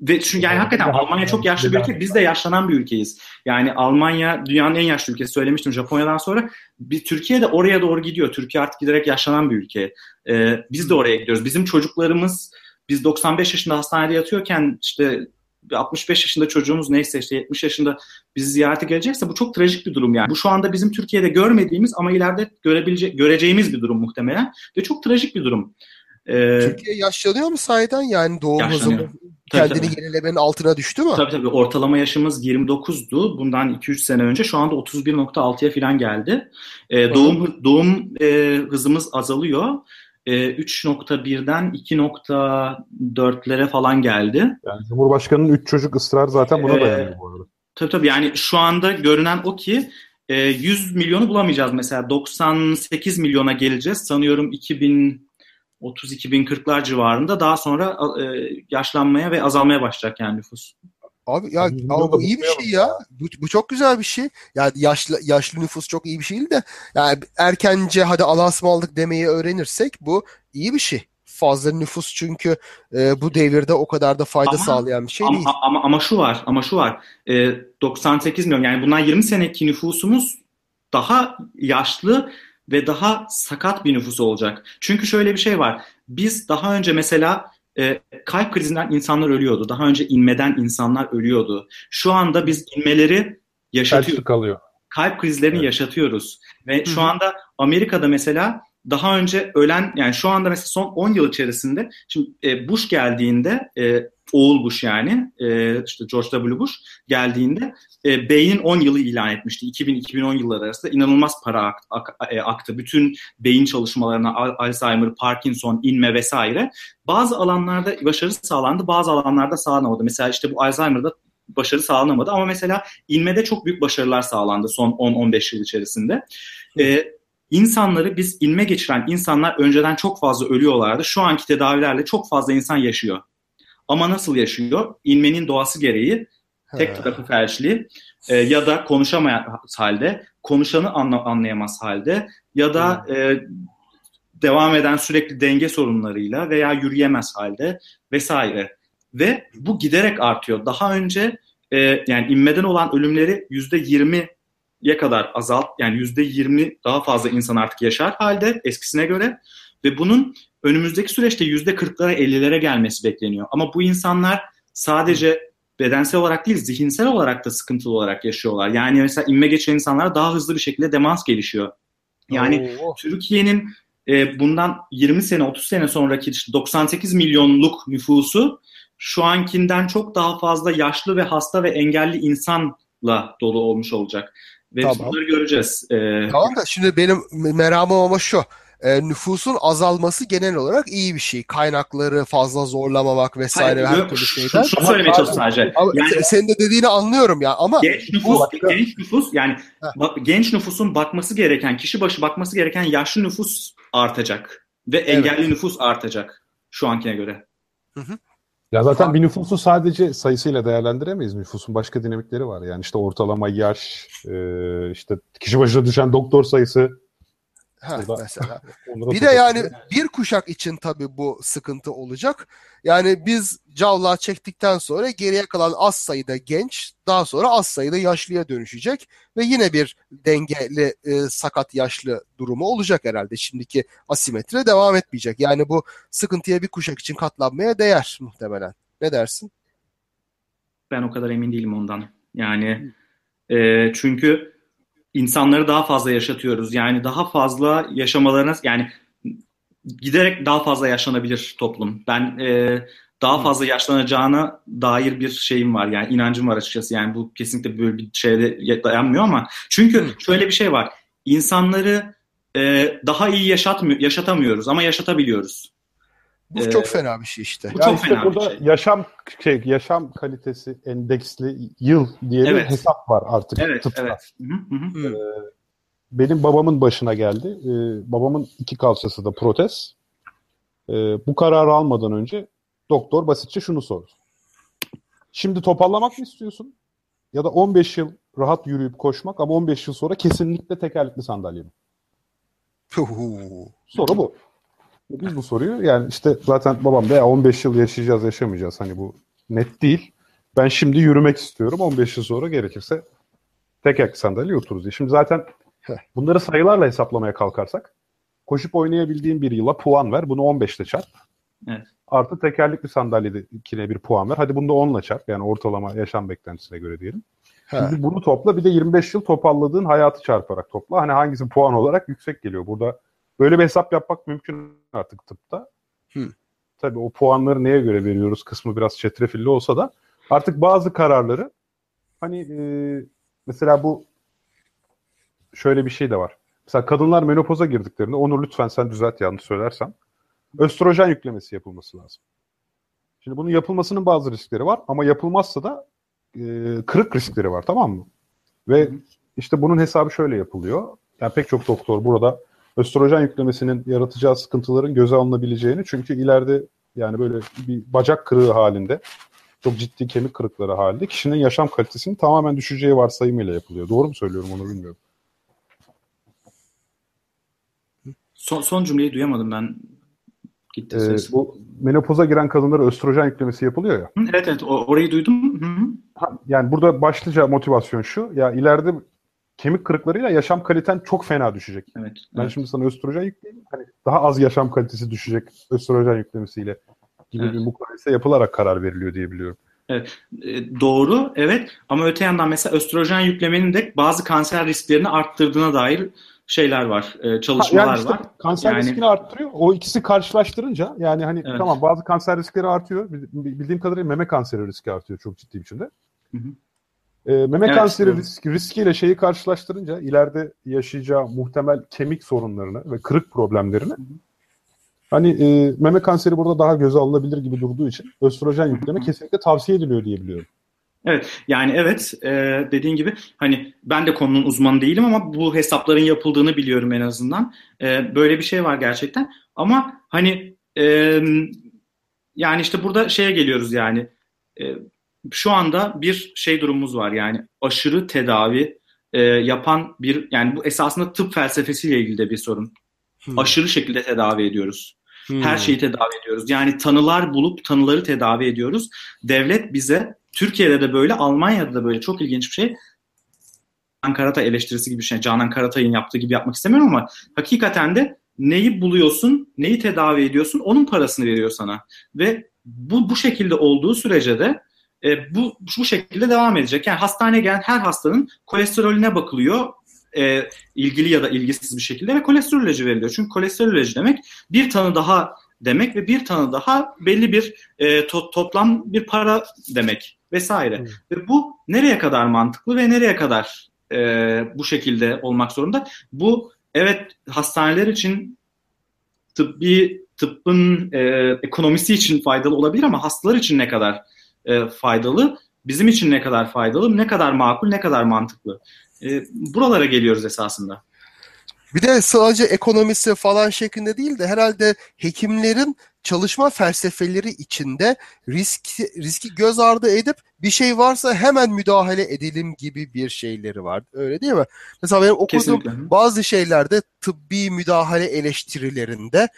ve çünkü yani hakikaten Almanya çok yaşlı bir ülke. Biz de yaşlanan bir ülkeyiz. Yani Almanya dünyanın en yaşlı ülkesi söylemiştim Japonya'dan sonra. Bir Türkiye de oraya doğru gidiyor. Türkiye artık giderek yaşlanan bir ülke. Ee, biz de oraya gidiyoruz. Bizim çocuklarımız biz 95 yaşında hastanede yatıyorken işte 65 yaşında çocuğumuz neyse işte 70 yaşında bizi ziyarete gelecekse bu çok trajik bir durum yani. Bu şu anda bizim Türkiye'de görmediğimiz ama ileride görebilecek göreceğimiz bir durum muhtemelen ve çok trajik bir durum. Ee, Türkiye yaşlanıyor mu sahiden? Yani doğum hızı kendini tabii. yenilemenin altına düştü mü? Tabii tabii ortalama yaşımız 29'du. Bundan 2-3 sene önce şu anda 31.6'ya falan geldi. Ee, doğum doğum e, hızımız azalıyor. E, 3.1'den 2.4'lere falan geldi. Yani Cumhurbaşkanı'nın 3 çocuk ısrar zaten buna Ee, dayanıyor bu arada. Tabii tabii yani şu anda görünen o ki e, 100 milyonu bulamayacağız mesela 98 milyona geleceğiz sanıyorum 2030-2040'lar civarında daha sonra e, yaşlanmaya ve azalmaya başlayacak yani nüfus. Abi ya da bu iyi bir şey ya. Bu, bu çok güzel bir şey. Yani yaşlı yaşlı nüfus çok iyi bir şey değil de yani erkence hadi Allah'a ısmarladık demeyi öğrenirsek bu iyi bir şey. Fazla nüfus çünkü e, bu devirde o kadar da fayda Ama- sağlayan bir şey Ama, değil. ama ama şu var, ama şu var. E, 98 milyon yani bundan 20 seneki nüfusumuz daha yaşlı ve daha sakat bir nüfus olacak. Çünkü şöyle bir şey var. Biz daha önce mesela e, kalp krizinden insanlar ölüyordu. Daha önce inmeden insanlar ölüyordu. Şu anda biz inmeleri yaşatıyoruz. Kalıyor. kalp krizlerini Evet. yaşatıyoruz. Ve şu Hı hı. anda Amerika'da mesela daha önce ölen yani şu anda mesela son 10 yıl içerisinde şimdi e, Bush geldiğinde e, oğul Bush yani e, işte George W. Bush geldiğinde e, beynin 10 yılı ilan etmişti. 2000-2010 yılları arasında inanılmaz para ak- ak- e, aktı. Bütün beyin çalışmalarına Al- Alzheimer, Parkinson, inme vesaire. Bazı alanlarda başarı sağlandı, bazı alanlarda sağlanamadı. Mesela işte bu Alzheimer'da başarı sağlanamadı ama mesela inmede çok büyük başarılar sağlandı son 10-15 yıl içerisinde. Ee, insanları biz inme geçiren insanlar önceden çok fazla ölüyorlardı. Şu anki tedavilerle çok fazla insan yaşıyor. Ama nasıl yaşıyor? İnmenin doğası gereği tek tarafı felçli e, ya da konuşamaz halde, konuşanı anla- anlayamaz halde ya da e, devam eden sürekli denge sorunlarıyla veya yürüyemez halde vesaire. Ve bu giderek artıyor. Daha önce e, yani inmeden olan ölümleri yüzde %20'ye kadar azalt yani yüzde 20 daha fazla insan artık yaşar halde eskisine göre ve bunun önümüzdeki süreçte yüzde 40'lara 50'lere gelmesi bekleniyor. Ama bu insanlar sadece bedensel olarak değil zihinsel olarak da sıkıntılı olarak yaşıyorlar. Yani mesela inme geçiren insanlara daha hızlı bir şekilde demans gelişiyor. Yani Oo. Türkiye'nin e, bundan 20 sene 30 sene sonraki işte 98 milyonluk nüfusu şu ankinden çok daha fazla yaşlı ve hasta ve engelli insanla dolu olmuş olacak. Ve Tamam. bunları göreceğiz. E, Tamam da şimdi benim meramım ama şu. E, nüfusun azalması genel olarak iyi bir şey. Kaynakları fazla zorlamamak vesaire hayır, her türlü şeyden. şunu söylemeye çalıştım sadece. Ama Yani se- senin de dediğini anlıyorum ya ama genç nüfus, başka- genç nüfus yani bak, genç nüfusun bakması gereken, kişi başı bakması gereken yaşlı nüfus artacak ve engelli nüfus artacak şu ankine göre. Ya zaten bir nüfusu sadece sayısıyla değerlendiremeyiz. Nüfusun başka dinamikleri var. Yani işte ortalama yaş, e, işte kişi başına düşen doktor sayısı. Ha, Burada- mesela. *laughs* Bir de yani bir kuşak için tabii bu sıkıntı olacak. Yani biz cavlağı çektikten sonra geriye kalan az sayıda genç daha sonra az sayıda yaşlıya dönüşecek ve yine bir dengeli e, sakat yaşlı durumu olacak herhalde. Şimdiki asimetri devam etmeyecek. Yani bu sıkıntıya bir kuşak için katlanmaya değer muhtemelen. Ne dersin? Ben o kadar emin değilim ondan. Yani e, çünkü insanları daha fazla yaşatıyoruz. Yani daha fazla yaşamalarına yani giderek daha fazla yaşlanabilir toplum. Ben e, daha fazla yaşlanacağına dair bir şeyim var. Yani inancım var açıkçası. Yani bu kesinlikle böyle bir şeye dayanmıyor ama çünkü şöyle bir şey var. İnsanları e, daha iyi yaşatmıyor, yaşatamıyoruz ama yaşatabiliyoruz. Bu Ee, çok fena bir şey işte. bu Ya çok işte fena bir burada şey. yaşam şey yaşam kalitesi endeksli yıl diye bir Evet. hesap var artık Evet, tıpta. evet. Hı hı. Hı. Benim babamın başına geldi. Ee, babamın iki kalçası da protez. Ee, bu kararı almadan önce doktor basitçe şunu sordu. Şimdi toparlamak mı istiyorsun? Ya da 15 yıl rahat yürüyüp koşmak ama 15 yıl sonra kesinlikle tekerlekli sandalye mi? Soru bu. Biz bu soruyu yani işte zaten babam da ya 15 yıl yaşayacağız yaşamayacağız hani bu net değil. Ben şimdi yürümek istiyorum 15 yıl sonra gerekirse tekerlekli sandalye otururuz diye. Şimdi zaten bunları sayılarla hesaplamaya kalkarsak koşup oynayabildiğin bir yıla puan ver. Bunu 15 ile çarp. Evet. Artı tekerlekli sandalyedekine bir puan ver. Hadi bunu da 10 ile çarp. Yani ortalama yaşam beklentisine göre diyelim. Şimdi bunu topla bir de 25 yıl toparladığın hayatı çarparak topla. Hani hangisi puan olarak yüksek geliyor. Burada böyle bir hesap yapmak mümkün artık tıpta. Hı. Tabii o puanları neye göre veriyoruz kısmı biraz çetrefilli olsa da artık bazı kararları hani e, mesela bu şöyle bir şey de var. Mesela kadınlar menopoza girdiklerinde Onur lütfen sen düzelt yanlış söylersem. östrojen yüklemesi yapılması lazım. Şimdi bunun yapılmasının bazı riskleri var ama yapılmazsa da e, kırık riskleri var tamam mı? Ve işte bunun hesabı şöyle yapılıyor. Yani pek çok doktor burada östrojen yüklemesinin yaratacağı sıkıntıların göze alınabileceğini çünkü ileride yani böyle bir bacak kırığı halinde çok ciddi kemik kırıkları halinde kişinin yaşam kalitesinin tamamen düşeceği varsayımıyla yapılıyor. Doğru mu söylüyorum onu bilmiyorum. Son, son cümleyi duyamadım ben. Gitti ee, bu menopoza giren kadınlara östrojen yüklemesi yapılıyor ya. Evet evet orayı duydum. Hı -hı. Ha, yani burada başlıca motivasyon şu. Ya ileride kemik kırıklarıyla yaşam kaliten çok fena düşecek. Evet. Ben evet. şimdi sana östrojen yükleyeyim. Hani daha az yaşam kalitesi düşecek östrojen yüklemesiyle gibi evet. bir mukayese yapılarak karar veriliyor diye biliyorum. Evet, e, doğru evet ama öte yandan mesela östrojen yüklemenin de bazı kanser risklerini arttırdığına dair şeyler var, e, çalışmalar yani işte var. Kanser yani... riskini arttırıyor. O ikisi karşılaştırınca yani hani evet. tamam bazı kanser riskleri artıyor. Bildiğim kadarıyla meme kanseri riski artıyor çok ciddi biçimde. Hı hı. E, meme evet, kanseri evet. risk, riskiyle şeyi karşılaştırınca ileride yaşayacağı muhtemel kemik sorunlarını ve kırık problemlerini hı hı. hani e, meme kanseri burada daha göze alınabilir gibi durduğu için östrojen yükleme kesinlikle tavsiye ediliyor diye biliyorum. Evet yani evet e, dediğin gibi hani ben de konunun uzmanı değilim ama bu hesapların yapıldığını biliyorum en azından. E, böyle bir şey var gerçekten ama hani e, yani işte burada şeye geliyoruz yani e, şu anda bir şey durumumuz var yani aşırı tedavi e, yapan bir yani bu esasında tıp felsefesiyle ilgili de bir sorun. Hmm. Aşırı şekilde tedavi ediyoruz. Hmm. Her şeyi tedavi ediyoruz. Yani tanılar bulup tanıları tedavi ediyoruz. Devlet bize Türkiye'de de böyle, Almanya'da da böyle çok ilginç bir şey. Canan Karatay eleştirisi gibi bir şey. Canan Karatay'ın yaptığı gibi yapmak istemiyorum ama hakikaten de neyi buluyorsun, neyi tedavi ediyorsun onun parasını veriyor sana. Ve bu bu şekilde olduğu sürece de e, bu bu şekilde devam edecek. Yani hastaneye gelen her hastanın kolesterolüne bakılıyor e, ilgili ya da ilgisiz bir şekilde ve kolesterol ilacı veriliyor. Çünkü kolesterol ilacı demek bir tanı daha demek ve bir tanı daha belli bir e, to- toplam bir para demek vesaire. Hmm. Ve bu nereye kadar mantıklı ve nereye kadar e, bu şekilde olmak zorunda? Bu evet hastaneler için tıbbi tıbbın e, ekonomisi için faydalı olabilir ama hastalar için ne kadar e, faydalı, bizim için ne kadar faydalı, ne kadar makul, ne kadar mantıklı. E, buralara geliyoruz esasında. Bir de sadece ekonomisi falan şeklinde değil de herhalde hekimlerin çalışma felsefeleri içinde risk, riski göz ardı edip bir şey varsa hemen müdahale edelim gibi bir şeyleri var. Öyle değil mi? Mesela benim okuduğum Kesinlikle. bazı şeylerde tıbbi müdahale eleştirilerinde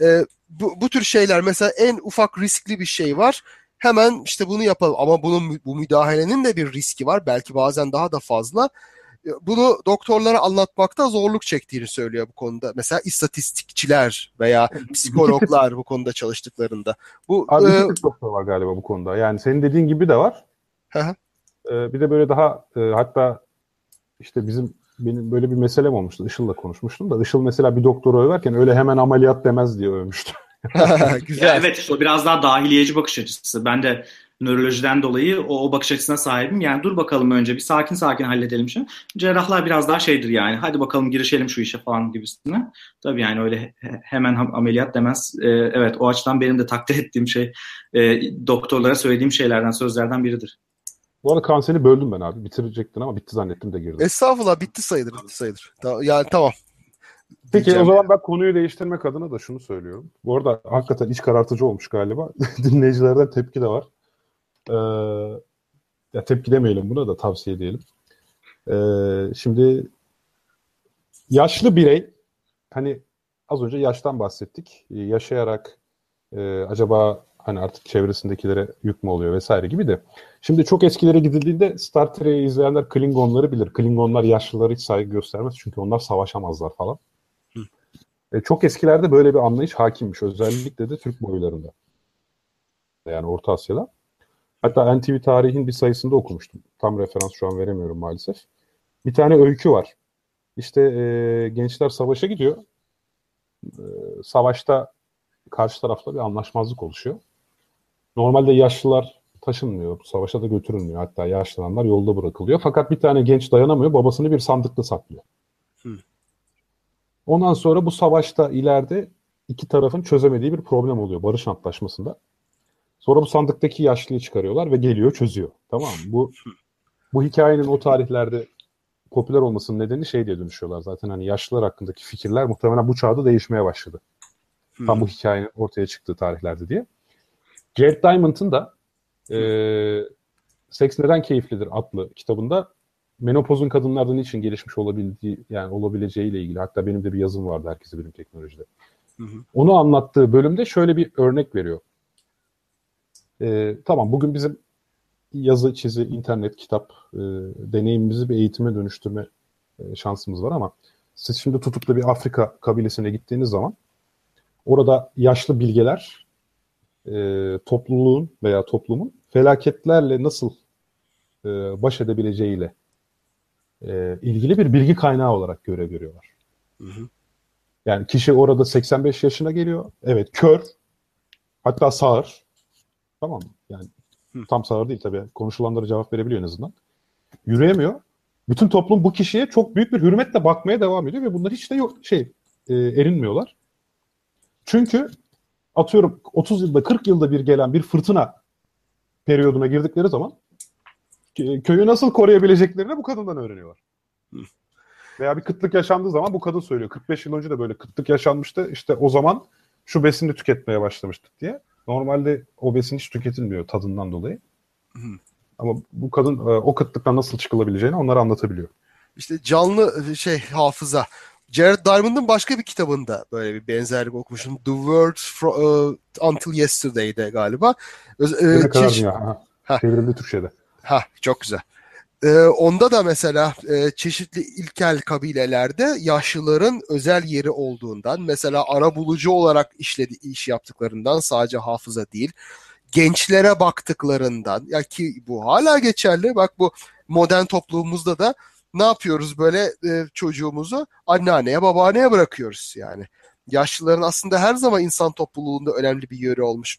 e, bu, bu tür şeyler mesela en ufak riskli bir şey var hemen işte bunu yapalım ama bunun bu müdahalenin de bir riski var belki bazen daha da fazla bunu doktorlara anlatmakta zorluk çektiğini söylüyor bu konuda. Mesela istatistikçiler veya psikologlar bu konuda çalıştıklarında. Bu Abi e, doktor var galiba bu konuda. Yani senin dediğin gibi de var. ee, bir de böyle daha e, hatta işte bizim benim böyle bir meselem olmuştu. Işıl'la konuşmuştum da Işıl mesela bir doktoru överken öyle hemen ameliyat demez diye övmüştü. *laughs* Güzel. Ya evet o biraz daha dahiliyeci bakış açısı. Ben de nörolojiden dolayı o, o bakış açısına sahibim. Yani dur bakalım önce bir sakin sakin halledelim şimdi. Cerrahlar biraz daha şeydir yani. Hadi bakalım girişelim şu işe falan gibisine. Tabii yani öyle hemen ameliyat demez. Ee, evet o açıdan benim de takdir ettiğim şey e, doktorlara söylediğim şeylerden, sözlerden biridir. Bu arada kanseri böldüm ben abi. Bitirecektin ama bitti zannettim de girdim. Estağfurullah bitti sayılır. Bitti sayılır. Yani tamam. Peki Diyeceğim. o zaman ben konuyu değiştirmek adına da şunu söylüyorum. Bu arada hakikaten iç karartıcı olmuş galiba. *laughs* Dinleyicilerden tepki de var. Ee, ya tepki demeyelim buna da tavsiye edelim. Ee, şimdi yaşlı birey hani az önce yaştan bahsettik. Ee, yaşayarak e, acaba hani artık çevresindekilere yük mü oluyor vesaire gibi de. Şimdi çok eskilere gidildiğinde Star Trek'i izleyenler Klingonları bilir. Klingonlar yaşlılara hiç saygı göstermez çünkü onlar savaşamazlar falan. E, çok eskilerde böyle bir anlayış hakimmiş. Özellikle de Türk boylarında. Yani Orta Asya'da. Hatta NTV tarihin bir sayısında okumuştum. Tam referans şu an veremiyorum maalesef. Bir tane öykü var. İşte e, gençler savaşa gidiyor. E, savaşta karşı tarafla bir anlaşmazlık oluşuyor. Normalde yaşlılar taşınmıyor. Savaşa da götürülmüyor. Hatta yaşlananlar yolda bırakılıyor. Fakat bir tane genç dayanamıyor. Babasını bir sandıkta saklıyor. Ondan sonra bu savaşta ileride iki tarafın çözemediği bir problem oluyor barış antlaşmasında. Sonra bu sandıktaki yaşlıyı çıkarıyorlar ve geliyor çözüyor. Tamam mı? Bu bu hikayenin o tarihlerde popüler olmasının nedeni şey diye dönüşüyorlar zaten hani yaşlılar hakkındaki fikirler muhtemelen bu çağda değişmeye başladı. Hmm. Tam bu hikayenin ortaya çıktığı tarihlerde diye. Jared Diamond'ın da e, Seks Neden Keyiflidir adlı kitabında menopozun kadınlardan için gelişmiş olabildiği yani olabileceğiyle ilgili hatta benim de bir yazım vardı herkese bilim teknolojide. Hı hı. Onu anlattığı bölümde şöyle bir örnek veriyor. Ee, tamam bugün bizim yazı, çizi, internet, kitap e, deneyimimizi bir eğitime dönüştürme e, şansımız var ama siz şimdi tutup da bir Afrika kabilesine gittiğiniz zaman orada yaşlı bilgeler e, topluluğun veya toplumun felaketlerle nasıl e, baş edebileceğiyle e, ilgili bir bilgi kaynağı olarak görev görüyorlar. Hı hı. Yani kişi orada 85 yaşına geliyor. Evet kör. Hatta sağır. Tamam mı? Yani hı. tam sağır değil tabii. Konuşulanlara cevap verebiliyor en azından. Yürüyemiyor. Bütün toplum bu kişiye çok büyük bir hürmetle bakmaya devam ediyor ve bunlar hiç de yok şey e, erinmiyorlar. Çünkü atıyorum 30 yılda 40 yılda bir gelen bir fırtına periyoduna girdikleri zaman köyü nasıl koruyabileceklerini bu kadından öğreniyorlar. Veya bir kıtlık yaşandığı zaman bu kadın söylüyor. 45 yıl önce de böyle kıtlık yaşanmıştı. İşte o zaman şu besini tüketmeye başlamıştık diye. Normalde o besin hiç tüketilmiyor tadından dolayı. Ama bu kadın e, o kıtlıktan nasıl çıkılabileceğini onlara anlatabiliyor. İşte canlı e, şey hafıza. Jared Diamond'ın başka bir kitabında böyle bir benzerlik okumuşum. The World for, uh, Until Yesterday'de galiba. Ö- e, dünya. Çevrildi Türkçe'de. Ha çok güzel. Ee, onda da mesela e, çeşitli ilkel kabilelerde yaşlıların özel yeri olduğundan, mesela ara bulucu olarak işledi, iş yaptıklarından sadece hafıza değil, gençlere baktıklarından, ya ki bu hala geçerli. Bak bu modern toplumumuzda da ne yapıyoruz böyle e, çocuğumuzu anneanneye, babaanneye bırakıyoruz yani. Yaşlıların aslında her zaman insan topluluğunda önemli bir yeri olmuş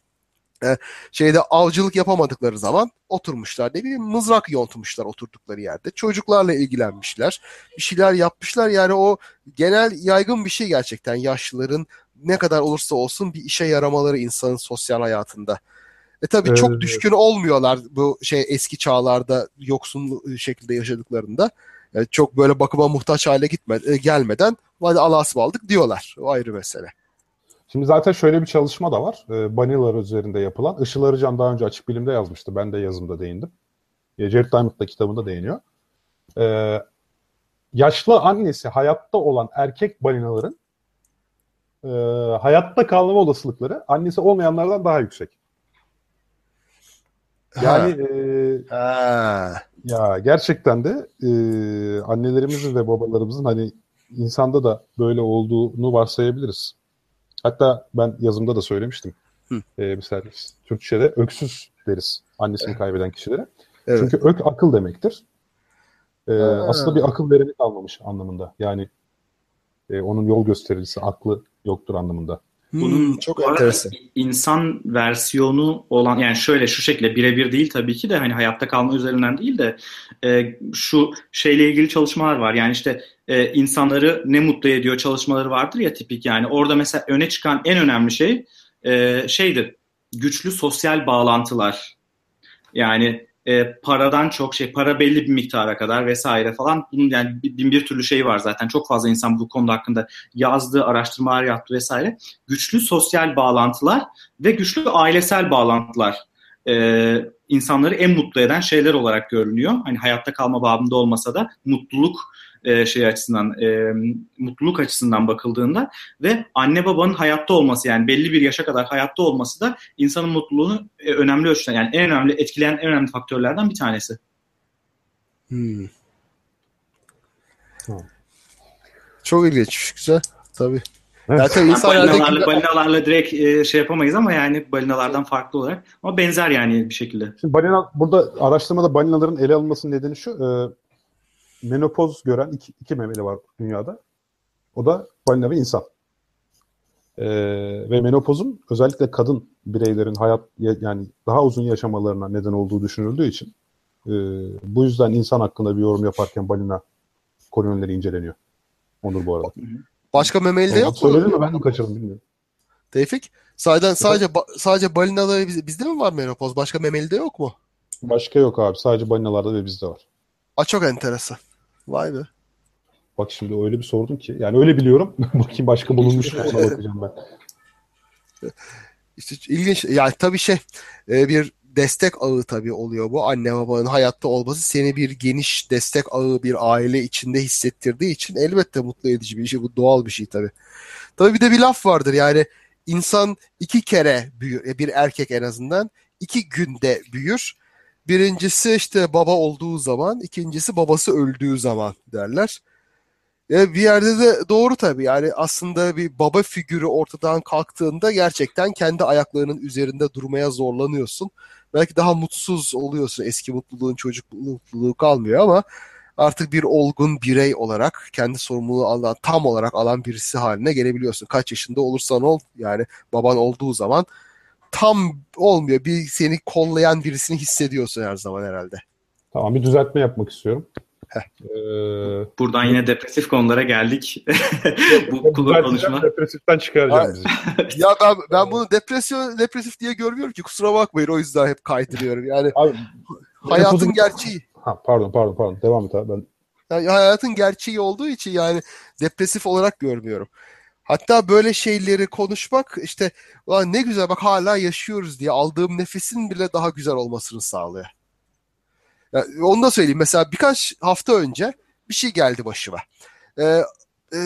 e, şeyde avcılık yapamadıkları zaman oturmuşlar ne bileyim mızrak yontmuşlar oturdukları yerde. Çocuklarla ilgilenmişler. Bir şeyler yapmışlar. Yani o genel yaygın bir şey gerçekten yaşlıların ne kadar olursa olsun bir işe yaramaları insanın sosyal hayatında. E tabii evet. çok düşkün olmuyorlar bu şey eski çağlarda yoksun şekilde yaşadıklarında. Yani e, çok böyle bakıma muhtaç hale gitme, e, gelmeden hadi Allah'a aldık diyorlar. O ayrı mesele. Şimdi zaten şöyle bir çalışma da var. E, Banilar üzerinde yapılan. Işıl Arıcan daha önce Açık Bilim'de yazmıştı. Ben de yazımda değindim. E, Jared Diamond da kitabında değiniyor. E, yaşlı annesi hayatta olan erkek balinaların e, hayatta kalma olasılıkları annesi olmayanlardan daha yüksek. Yani e, ya gerçekten de e, annelerimizin ve babalarımızın hani insanda da böyle olduğunu varsayabiliriz. Hatta ben yazımda da söylemiştim. Hı. Ee, mesela Türkçe'de öksüz deriz annesini kaybeden kişilere. Evet. Çünkü ök akıl demektir. Ee, aslında bir akıl vereni kalmamış anlamında. Yani e, onun yol göstericisi aklı yoktur anlamında. Bunun hmm, çok enteresan. insan versiyonu olan yani şöyle şu şekilde birebir değil tabii ki de hani hayatta kalma üzerinden değil de e, şu şeyle ilgili çalışmalar var. Yani işte e, insanları ne mutlu ediyor çalışmaları vardır ya tipik yani. Orada mesela öne çıkan en önemli şey e, şeydir. Güçlü sosyal bağlantılar. Yani e, paradan çok şey para belli bir miktara kadar vesaire falan bunun yani bin bir türlü şey var zaten çok fazla insan bu konuda hakkında yazdı araştırmalar yaptı vesaire güçlü sosyal bağlantılar ve güçlü ailesel bağlantılar e, insanları en mutlu eden şeyler olarak görünüyor hani hayatta kalma babında olmasa da mutluluk e, şey açısından e, mutluluk açısından bakıldığında ve anne babanın hayatta olması yani belli bir yaşa kadar hayatta olması da insanın mutluluğunu e, önemli ölçüde yani en önemli etkileyen en önemli faktörlerden bir tanesi. Hmm. Çok ilginç. Güzel. Tabii. Evet. Zaten yani balinalarla, balinalarla direkt e, şey yapamayız ama yani balinalardan farklı olarak ama benzer yani bir şekilde. Şimdi balina burada araştırmada balinaların ele alınmasının nedeni şu. E, menopoz gören iki, iki memeli var dünyada. O da balina ve insan. Ee, ve menopozun özellikle kadın bireylerin hayat yani daha uzun yaşamalarına neden olduğu düşünüldüğü için e, bu yüzden insan hakkında bir yorum yaparken balina kolonileri inceleniyor. Onur bu arada. Başka memeli de yok mu? Mi? Ben mi kaçırdım bilmiyorum. Tevfik? Sadece sadece sadece balinada biz- bizde mi var menopoz? Başka memelide yok mu? Başka yok abi. Sadece balinalarda ve bizde var. Aa, çok enteresan. Vay be. Bak şimdi öyle bir sordun ki. Yani öyle biliyorum. *laughs* Bakayım başka bulunmuş mu ona bakacağım ben. *laughs* İşte ilginç. Yani tabii şey e, bir destek ağı tabii oluyor bu. Anne babanın hayatta olması seni bir geniş destek ağı bir aile içinde hissettirdiği için elbette mutlu edici bir şey. Bu doğal bir şey tabii. Tabii bir de bir laf vardır yani insan iki kere büyür. e, Bir erkek en azından iki günde büyür. Birincisi işte baba olduğu zaman, ikincisi babası öldüğü zaman derler. E, bir yerde de doğru tabii yani aslında bir baba figürü ortadan kalktığında gerçekten kendi ayaklarının üzerinde durmaya zorlanıyorsun. Belki daha mutsuz oluyorsun. Eski mutluluğun çocuk mutluluğu kalmıyor ama artık bir olgun birey olarak kendi sorumluluğu alan, tam olarak alan birisi haline gelebiliyorsun. Kaç yaşında olursan ol yani baban olduğu zaman tam olmuyor. Bir seni kollayan birisini hissediyorsun her zaman herhalde. Tamam bir düzeltme yapmak istiyorum. Heh. Ee, Buradan yine depresif konulara geldik. *laughs* Bu konuşma. Depresiften çıkaracağım bizi. *laughs* Ya ben ben bunu depresyon depresif diye görmüyorum ki kusura bakmayın o yüzden hep kaydırıyorum. Yani Abi, hayatın menopozun- gerçeği. Ha, pardon pardon pardon. Devam et abi. Ben Yani hayatın gerçeği olduğu için yani depresif olarak görmüyorum. Hatta böyle şeyleri konuşmak işte "Ulan ne güzel bak hala yaşıyoruz diye aldığım nefesin bile daha güzel olmasını sağlıyor. Yani onu da söyleyeyim. Mesela birkaç hafta önce bir şey geldi başıma. Ee, e,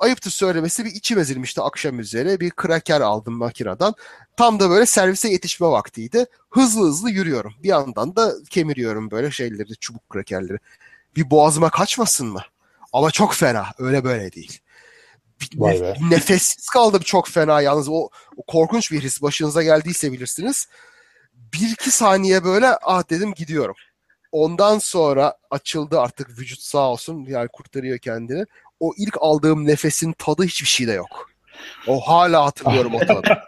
ayıptır söylemesi bir içim ezilmişti akşam üzeri. Bir kraker aldım makineden. Tam da böyle servise yetişme vaktiydi. Hızlı hızlı yürüyorum. Bir yandan da kemiriyorum böyle şeyleri, çubuk krakerleri. Bir boğazıma kaçmasın mı? Ama çok fena. Öyle böyle değil. Vay be. nefessiz kaldım çok fena yalnız. O, o korkunç bir his başınıza geldiyse bilirsiniz. Bir iki saniye böyle ah dedim gidiyorum. Ondan sonra açıldı artık vücut sağ olsun yani kurtarıyor kendini. O ilk aldığım nefesin tadı hiçbir şeyde yok. O hala hatırlıyorum o *laughs* tadı.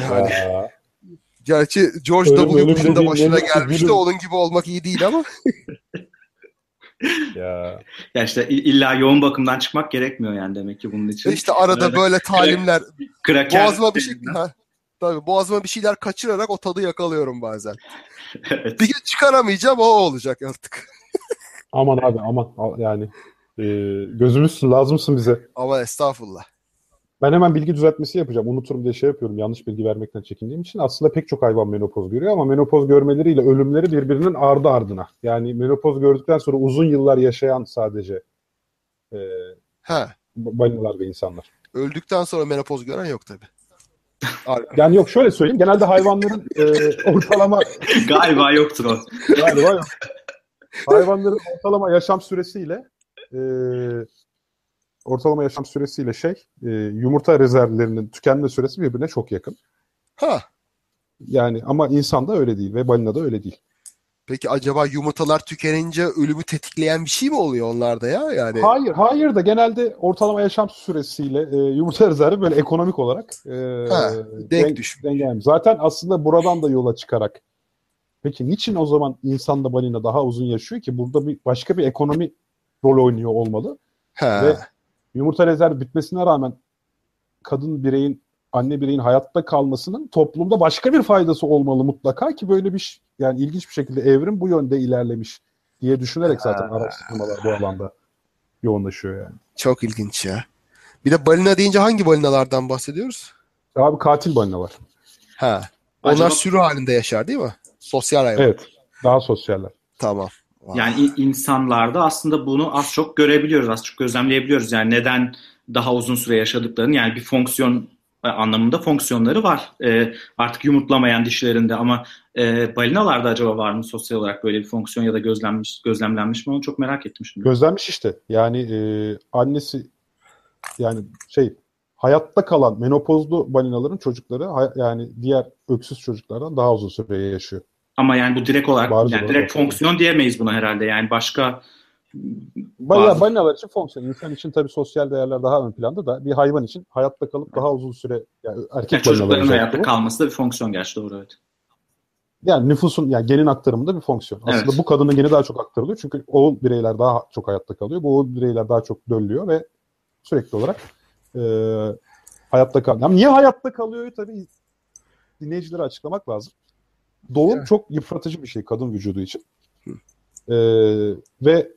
Yani gerçi George Ölüm- W. Bush'un da başına gelmişti. ölüm. Onun gibi olmak iyi değil ama. *laughs* ya. *laughs* Ya işte illa yoğun bakımdan çıkmak gerekmiyor yani demek ki bunun için. işte arada böyle talimler Kraker. boğazıma bir şey ha, tabii boğazıma bir şeyler kaçırarak o tadı yakalıyorum bazen. *laughs* Evet. Bir gün çıkaramayacağım o olacak artık. Aman abi aman yani e, gözümüzsün lazımsın bize. Ama estağfurullah. Ben hemen bilgi düzeltmesi yapacağım. Unuturum diye şey yapıyorum. Yanlış bilgi vermekten çekindiğim için. Aslında pek çok hayvan menopoz görüyor ama menopoz görmeleriyle ölümleri birbirinin ardı ardına. Yani menopoz gördükten sonra uzun yıllar yaşayan sadece e, Ha, balinalar ve insanlar. öldükten sonra menopoz gören yok tabii. Yani yok şöyle söyleyeyim. Genelde hayvanların e, ortalama *laughs* Galiba yoktur o. galiba yok. hayvanların ortalama yaşam süresiyle e, ortalama yaşam süresiyle şey e, yumurta rezervlerinin tükenme süresi birbirine çok yakın. Ha, Yani ama insanda öyle değil ve balinada öyle değil. peki acaba yumurtalar tükenince ölümü tetikleyen bir şey mi oluyor onlarda ya? Yani Hayır, hayır da genelde ortalama yaşam süresiyle e, yumurta *laughs* rezervi böyle ekonomik olarak e, Ha, denk düş. dengelenmiş. Zaten aslında buradan da yola çıkarak peki niçin o zaman insan da balina daha uzun yaşıyor ki? Burada bir başka bir ekonomi rol oynuyor olmalı. ha. Ve yumurta rezervi bitmesine rağmen kadın bireyin, anne bireyin hayatta kalmasının toplumda başka bir faydası olmalı mutlaka ki böyle bir yani ilginç bir şekilde evrim bu yönde ilerlemiş diye düşünerek zaten araştırmalar bu alanda yoğunlaşıyor yani. Çok ilginç ya. Bir de balina deyince hangi balinalardan bahsediyoruz? Abi katil balina var. Ha. Onlar Acaba- sürü halinde yaşar değil mi? Sosyal hayvan. Evet. Daha sosyaller. Tamam. Yani in- insanlarda aslında bunu az çok görebiliyoruz, az çok gözlemleyebiliyoruz. Yani neden daha uzun süre yaşadıklarını yani bir fonksiyon e, anlamında fonksiyonları var. E, artık yumurtlamayan dişlerinde ama e, balinalarda acaba var mı sosyal olarak böyle bir fonksiyon ya da gözlenmiş gözlemlenmiş mi onu çok merak ettim şimdi. Gözlenmiş işte. Yani e, annesi yani şey hayatta kalan menopozlu balinaların çocukları hay- yani diğer öksüz çocuklardan daha uzun süre yaşıyor. Ama yani bu direkt olarak Bariz yani direkt var. fonksiyon diyemeyiz buna herhalde. Yani başka Balina, balinalar için fonksiyon. İnsan için tabii sosyal değerler daha ön planda da bir hayvan için hayatta kalıp daha uzun süre yani erkek yani çocukların hayatta bu. kalması da bir fonksiyon gerçi doğru evet. Yani nüfusun yani genin aktarımında bir fonksiyon. Aslında Evet. bu kadının geni daha çok aktarılıyor. Çünkü oğul bireyler daha çok hayatta kalıyor. Bu oğul bireyler daha çok döllüyor ve sürekli olarak e, hayatta kal. Ama niye hayatta kalıyor tabii dinleyicilere açıklamak lazım. Doğum Evet. çok yıpratıcı bir şey kadın vücudu için. Ee, ve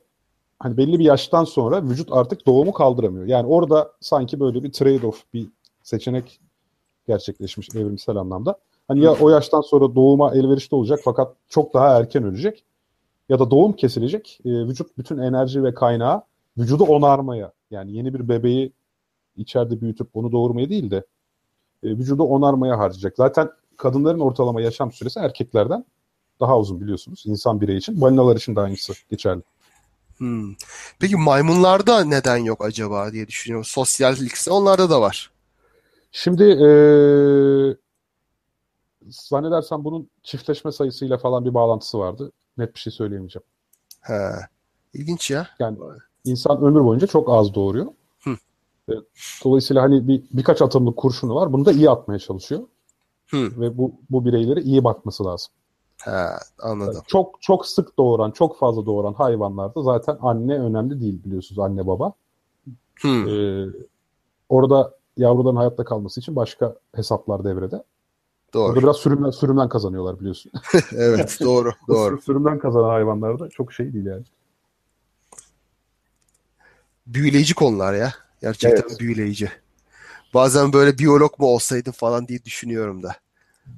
hani belli bir yaştan sonra vücut artık doğumu kaldıramıyor. Yani orada sanki böyle bir trade-off, bir seçenek gerçekleşmiş evrimsel anlamda. Hani ya o yaştan sonra doğuma elverişli olacak fakat çok daha erken ölecek ya da doğum kesilecek. Ee, vücut bütün enerji ve kaynağı vücudu onarmaya yani yeni bir bebeği içeride büyütüp onu doğurmaya değil de e, vücudu onarmaya harcayacak. Zaten kadınların ortalama yaşam süresi erkeklerden daha uzun biliyorsunuz. İnsan bireyi için. Balinalar için de aynısı geçerli. Hmm. Peki maymunlarda neden yok acaba diye düşünüyorum. Sosyallikse onlarda da var. Şimdi e, zannedersem bunun çiftleşme sayısıyla falan bir bağlantısı vardı. Net bir şey söyleyemeyeceğim. He. İlginç ya. Yani insan ömür boyunca çok az doğuruyor. Hı. E, Dolayısıyla hani bir birkaç atımlık kurşunu var. Bunu da iyi atmaya çalışıyor. Hı. Ve bu bu bireylere iyi bakması lazım. He, anladım. Çok çok sık doğuran, çok fazla doğuran hayvanlarda zaten anne önemli değil biliyorsunuz anne baba. Hmm. Ee, orada yavruların hayatta kalması için başka hesaplar devrede. Doğru. Orada biraz sürümden sürümden kazanıyorlar biliyorsun. *laughs* Evet, doğru, *laughs* doğru. Sürümden kazanan hayvanlarda çok şey değil yani. Büyüleyici konular ya. Gerçekten Evet. büyüleyici. Bazen böyle biyolog mu olsaydım falan diye düşünüyorum da.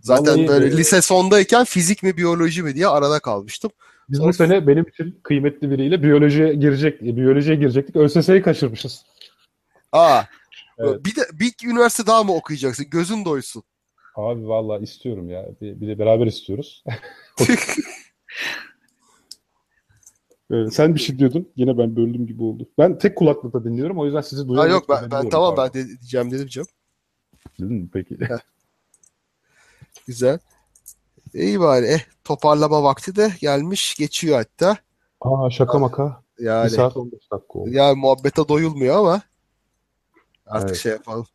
Zaten Vallahi, böyle e, lise sondayken fizik mi biyoloji mi diye arada kalmıştım. Biz Sonra- bu sene benim için kıymetli biriyle biyolojiye girecek, biyolojiye girecektik. ÖSS'yi kaçırmışız. Aa, Evet. bir de bir üniversite daha mı okuyacaksın? Gözün doysun. Abi vallahi istiyorum ya. Bir, bir de beraber istiyoruz. *laughs* Ee, sen bir şey diyordun. Yine ben böldüm gibi oldu. Ben tek kulaklıkla dinliyorum. O yüzden sizi Ha duyamıyorum. yok ben, ben tamam ben de, diyeceğim dedim canım. Dedim, peki. Güzel. İyi bari. Eh, toparlama vakti de gelmiş geçiyor hatta. Aa şaka maka. Bir Yani saat 15 dakika oldu. ya muhabbete doyulmuyor ama artık Evet. şey yapalım.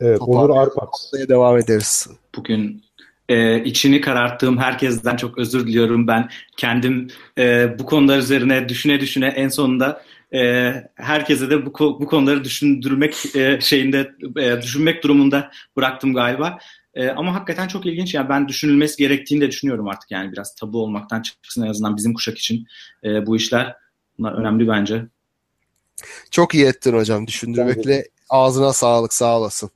Evet, Onur. Haftaya devam ederiz. Bugün e, içini kararttığım herkesten çok özür diliyorum. Ben kendim e, bu konular üzerine düşüne düşüne en sonunda e, herkese de bu, bu konuları düşündürmek e, şeyinde e, düşünmek durumunda bıraktım galiba. E, ama hakikaten çok ilginç. Yani ben düşünülmesi gerektiğini de düşünüyorum artık. Yani biraz tabu olmaktan çıksın en azından bizim kuşak için e, bu işler. Bunlar önemli bence. Çok iyi ettin hocam düşündürmekle. Ağzına sağlık sağ olasın.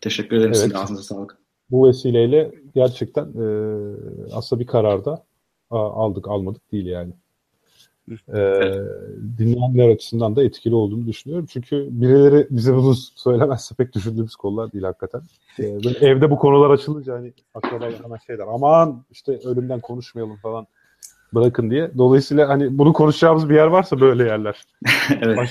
Teşekkür ederim. Evet. Sizin de ağzınıza sağlık. Bu vesileyle gerçekten e, aslında bir kararda aldık almadık değil yani. E, dinleyenler açısından da etkili olduğunu düşünüyorum. Çünkü birileri bize bunu söylemezse pek düşündüğümüz konular değil hakikaten. E, evde bu konular açılınca hani akrabalar hemen şeyler aman işte ölümden konuşmayalım falan bırakın diye. Dolayısıyla hani bunu konuşacağımız bir yer varsa böyle yerler. *laughs* evet.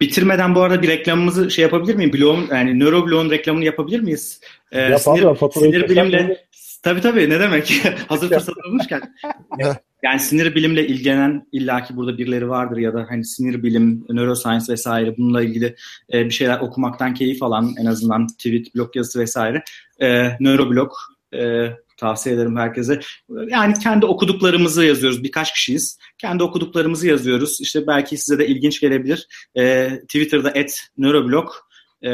Bitirmeden bu arada bir reklamımızı şey yapabilir miyim? Bloğun, yani nörobloğun reklamını yapabilir miyiz? Ee, Yap sinir, abi, sinir bilimle tabii tabii ne demek? *laughs* Hazır fırsat olmuşken. *laughs* yani sinir bilimle ilgilenen illaki burada birileri vardır ya da hani sinir bilim, neuroscience vesaire bununla ilgili e, bir şeyler okumaktan keyif alan en azından tweet, blog yazısı vesaire. E, nöroblog e, tavsiye ederim herkese. Yani kendi okuduklarımızı yazıyoruz. Birkaç kişiyiz. Kendi okuduklarımızı yazıyoruz. İşte belki size de ilginç gelebilir. E, Twitter'da at neuroblog e,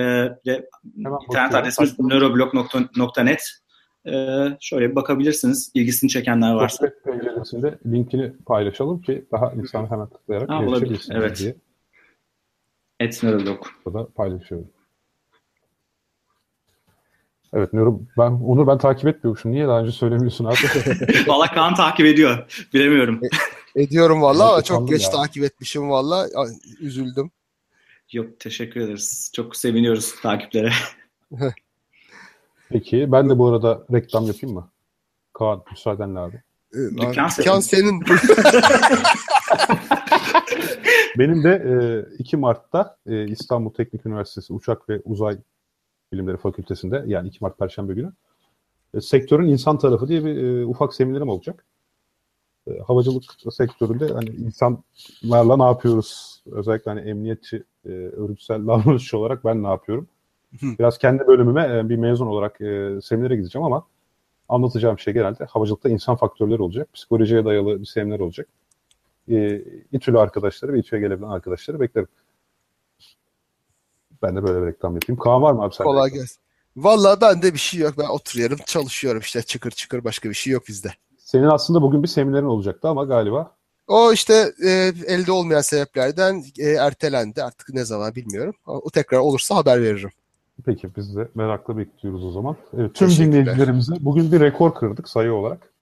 ve Hemen internet adresimiz neuroblog.net e, şöyle bir bakabilirsiniz. İlgisini çekenler varsa. Sohbet penceresinde linkini paylaşalım ki daha insan hemen tıklayarak Ha, erişebilsin evet. diye At neuroblog. burada paylaşıyorum. Evet Nuri, ben Onur ben takip etmiyormuşum. Niye daha önce söylemiyorsun abi? *laughs* Valla Kaan takip ediyor. Bilemiyorum. Ediyorum valla ama çok geç ya. takip etmişim valla. Üzüldüm. Yok teşekkür ederiz. Çok seviniyoruz takiplere. *laughs* Peki ben de bu arada reklam yapayım mı? Kaan müsaadenle abi. Dükkan Dükkan senin. *laughs* Benim de e, 2 Mart'ta e, İstanbul Teknik Üniversitesi Uçak ve Uzay Bilimleri Fakültesi'nde yani 2 Mart Perşembe günü e, sektörün insan tarafı diye bir e, ufak seminerim olacak. E, havacılık sektöründe hani insanlarla ne yapıyoruz? Özellikle hani emniyetçi, e, örgütsel *laughs* davranışçı olarak ben ne yapıyorum? Biraz kendi bölümüme e, bir mezun olarak e, seminere gideceğim ama anlatacağım şey genelde havacılıkta insan faktörleri olacak. Psikolojiye dayalı bir seminer olacak. E, İTÜ'lü arkadaşları ve İTÜ'ye gelebilen arkadaşları beklerim. Ben de böyle bir reklam yapayım. Kaan var mı abi sen? Kolay gelsin. Valla bende bir şey yok. Ben oturuyorum, çalışıyorum işte çıkır çıkır başka bir şey yok bizde. Senin aslında bugün bir seminerin olacaktı ama galiba. O işte e, elde olmayan sebeplerden e, ertelendi. Artık ne zaman bilmiyorum. O tekrar olursa haber veririm. Peki biz de merakla bekliyoruz o zaman. Evet, tüm dinleyicilerimize bugün bir rekor kırdık sayı olarak.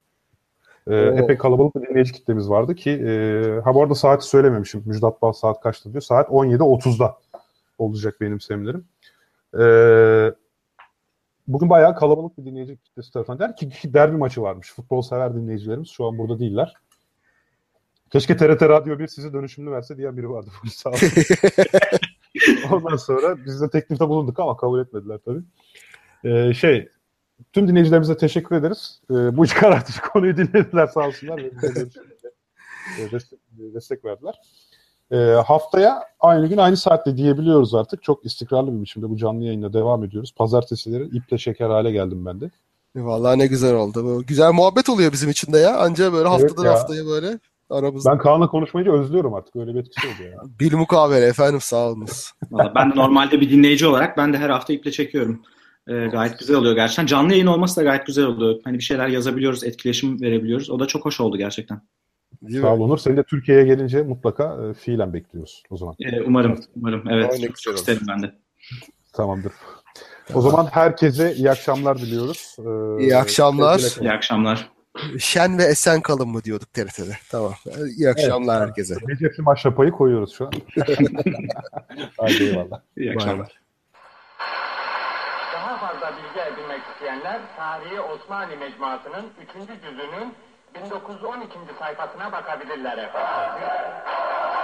Ee, epey kalabalık bir dinleyici kitlemiz vardı ki e, ha bu arada saati söylememişim. Müjdat Bal saat kaçta diyor. Saat 17.30'da olacak benim seminerim. Ee, bugün bayağı kalabalık bir dinleyici kitlesi tarafından. Der ki *laughs* derbi maçı varmış. Futbol sever dinleyicilerimiz şu an burada değiller. Keşke TRT Radyo 1 sizi dönüşümlü verse diye biri vardı *laughs* sağ olsun. *laughs* Ondan sonra biz de teklifte bulunduk ama kabul etmediler tabii. Ee, şey, tüm dinleyicilerimize teşekkür ederiz. Ee, bu iş karartıcı konuyu dinlediler sağ olsunlar ve destek, destek verdiler. Ee, haftaya aynı gün aynı saatte diyebiliyoruz artık. Çok istikrarlı bir biçimde bu canlı yayında devam ediyoruz. Pazartesileri iple şeker hale geldim ben de. Vallahi ne güzel oldu. Bu güzel muhabbet oluyor bizim için de ya. Anca böyle Evet haftadan ya. haftaya böyle aramızda. Ben Kaan'la konuşmayınca özlüyorum artık. Öyle bir etkisi oldu ya. *laughs* Bil mukabele efendim sağ olunuz. Valla ben de normalde bir dinleyici olarak ben de her hafta iple çekiyorum. Ee, gayet güzel oluyor gerçekten. Canlı yayın olması da gayet güzel oluyor. Hani bir şeyler yazabiliyoruz, etkileşim verebiliyoruz. O da çok hoş oldu gerçekten. Değil Sağ ol? Onur. Seni de Türkiye'ye gelince mutlaka e, fiilen bekliyoruz o zaman. Ee, umarım, umarım. Evet, Aynen, çok, çok isterim ben de. Tamamdır. O zaman herkese iyi akşamlar diliyoruz. Ee, İyi akşamlar. İyi akşamlar. Şen ve esen kalın mı diyorduk TRT'de. Tamam. İyi akşamlar herkese. Recep'li maşrapayı koyuyoruz şu an. *laughs* Hadi eyvallah. İyi akşamlar. Daha fazla bilgi edinmek isteyenler Tarihi Osmanlı Mecmuası'nın 3. cüzünün 1912. sayfasına bakabilirler efendim. Ah,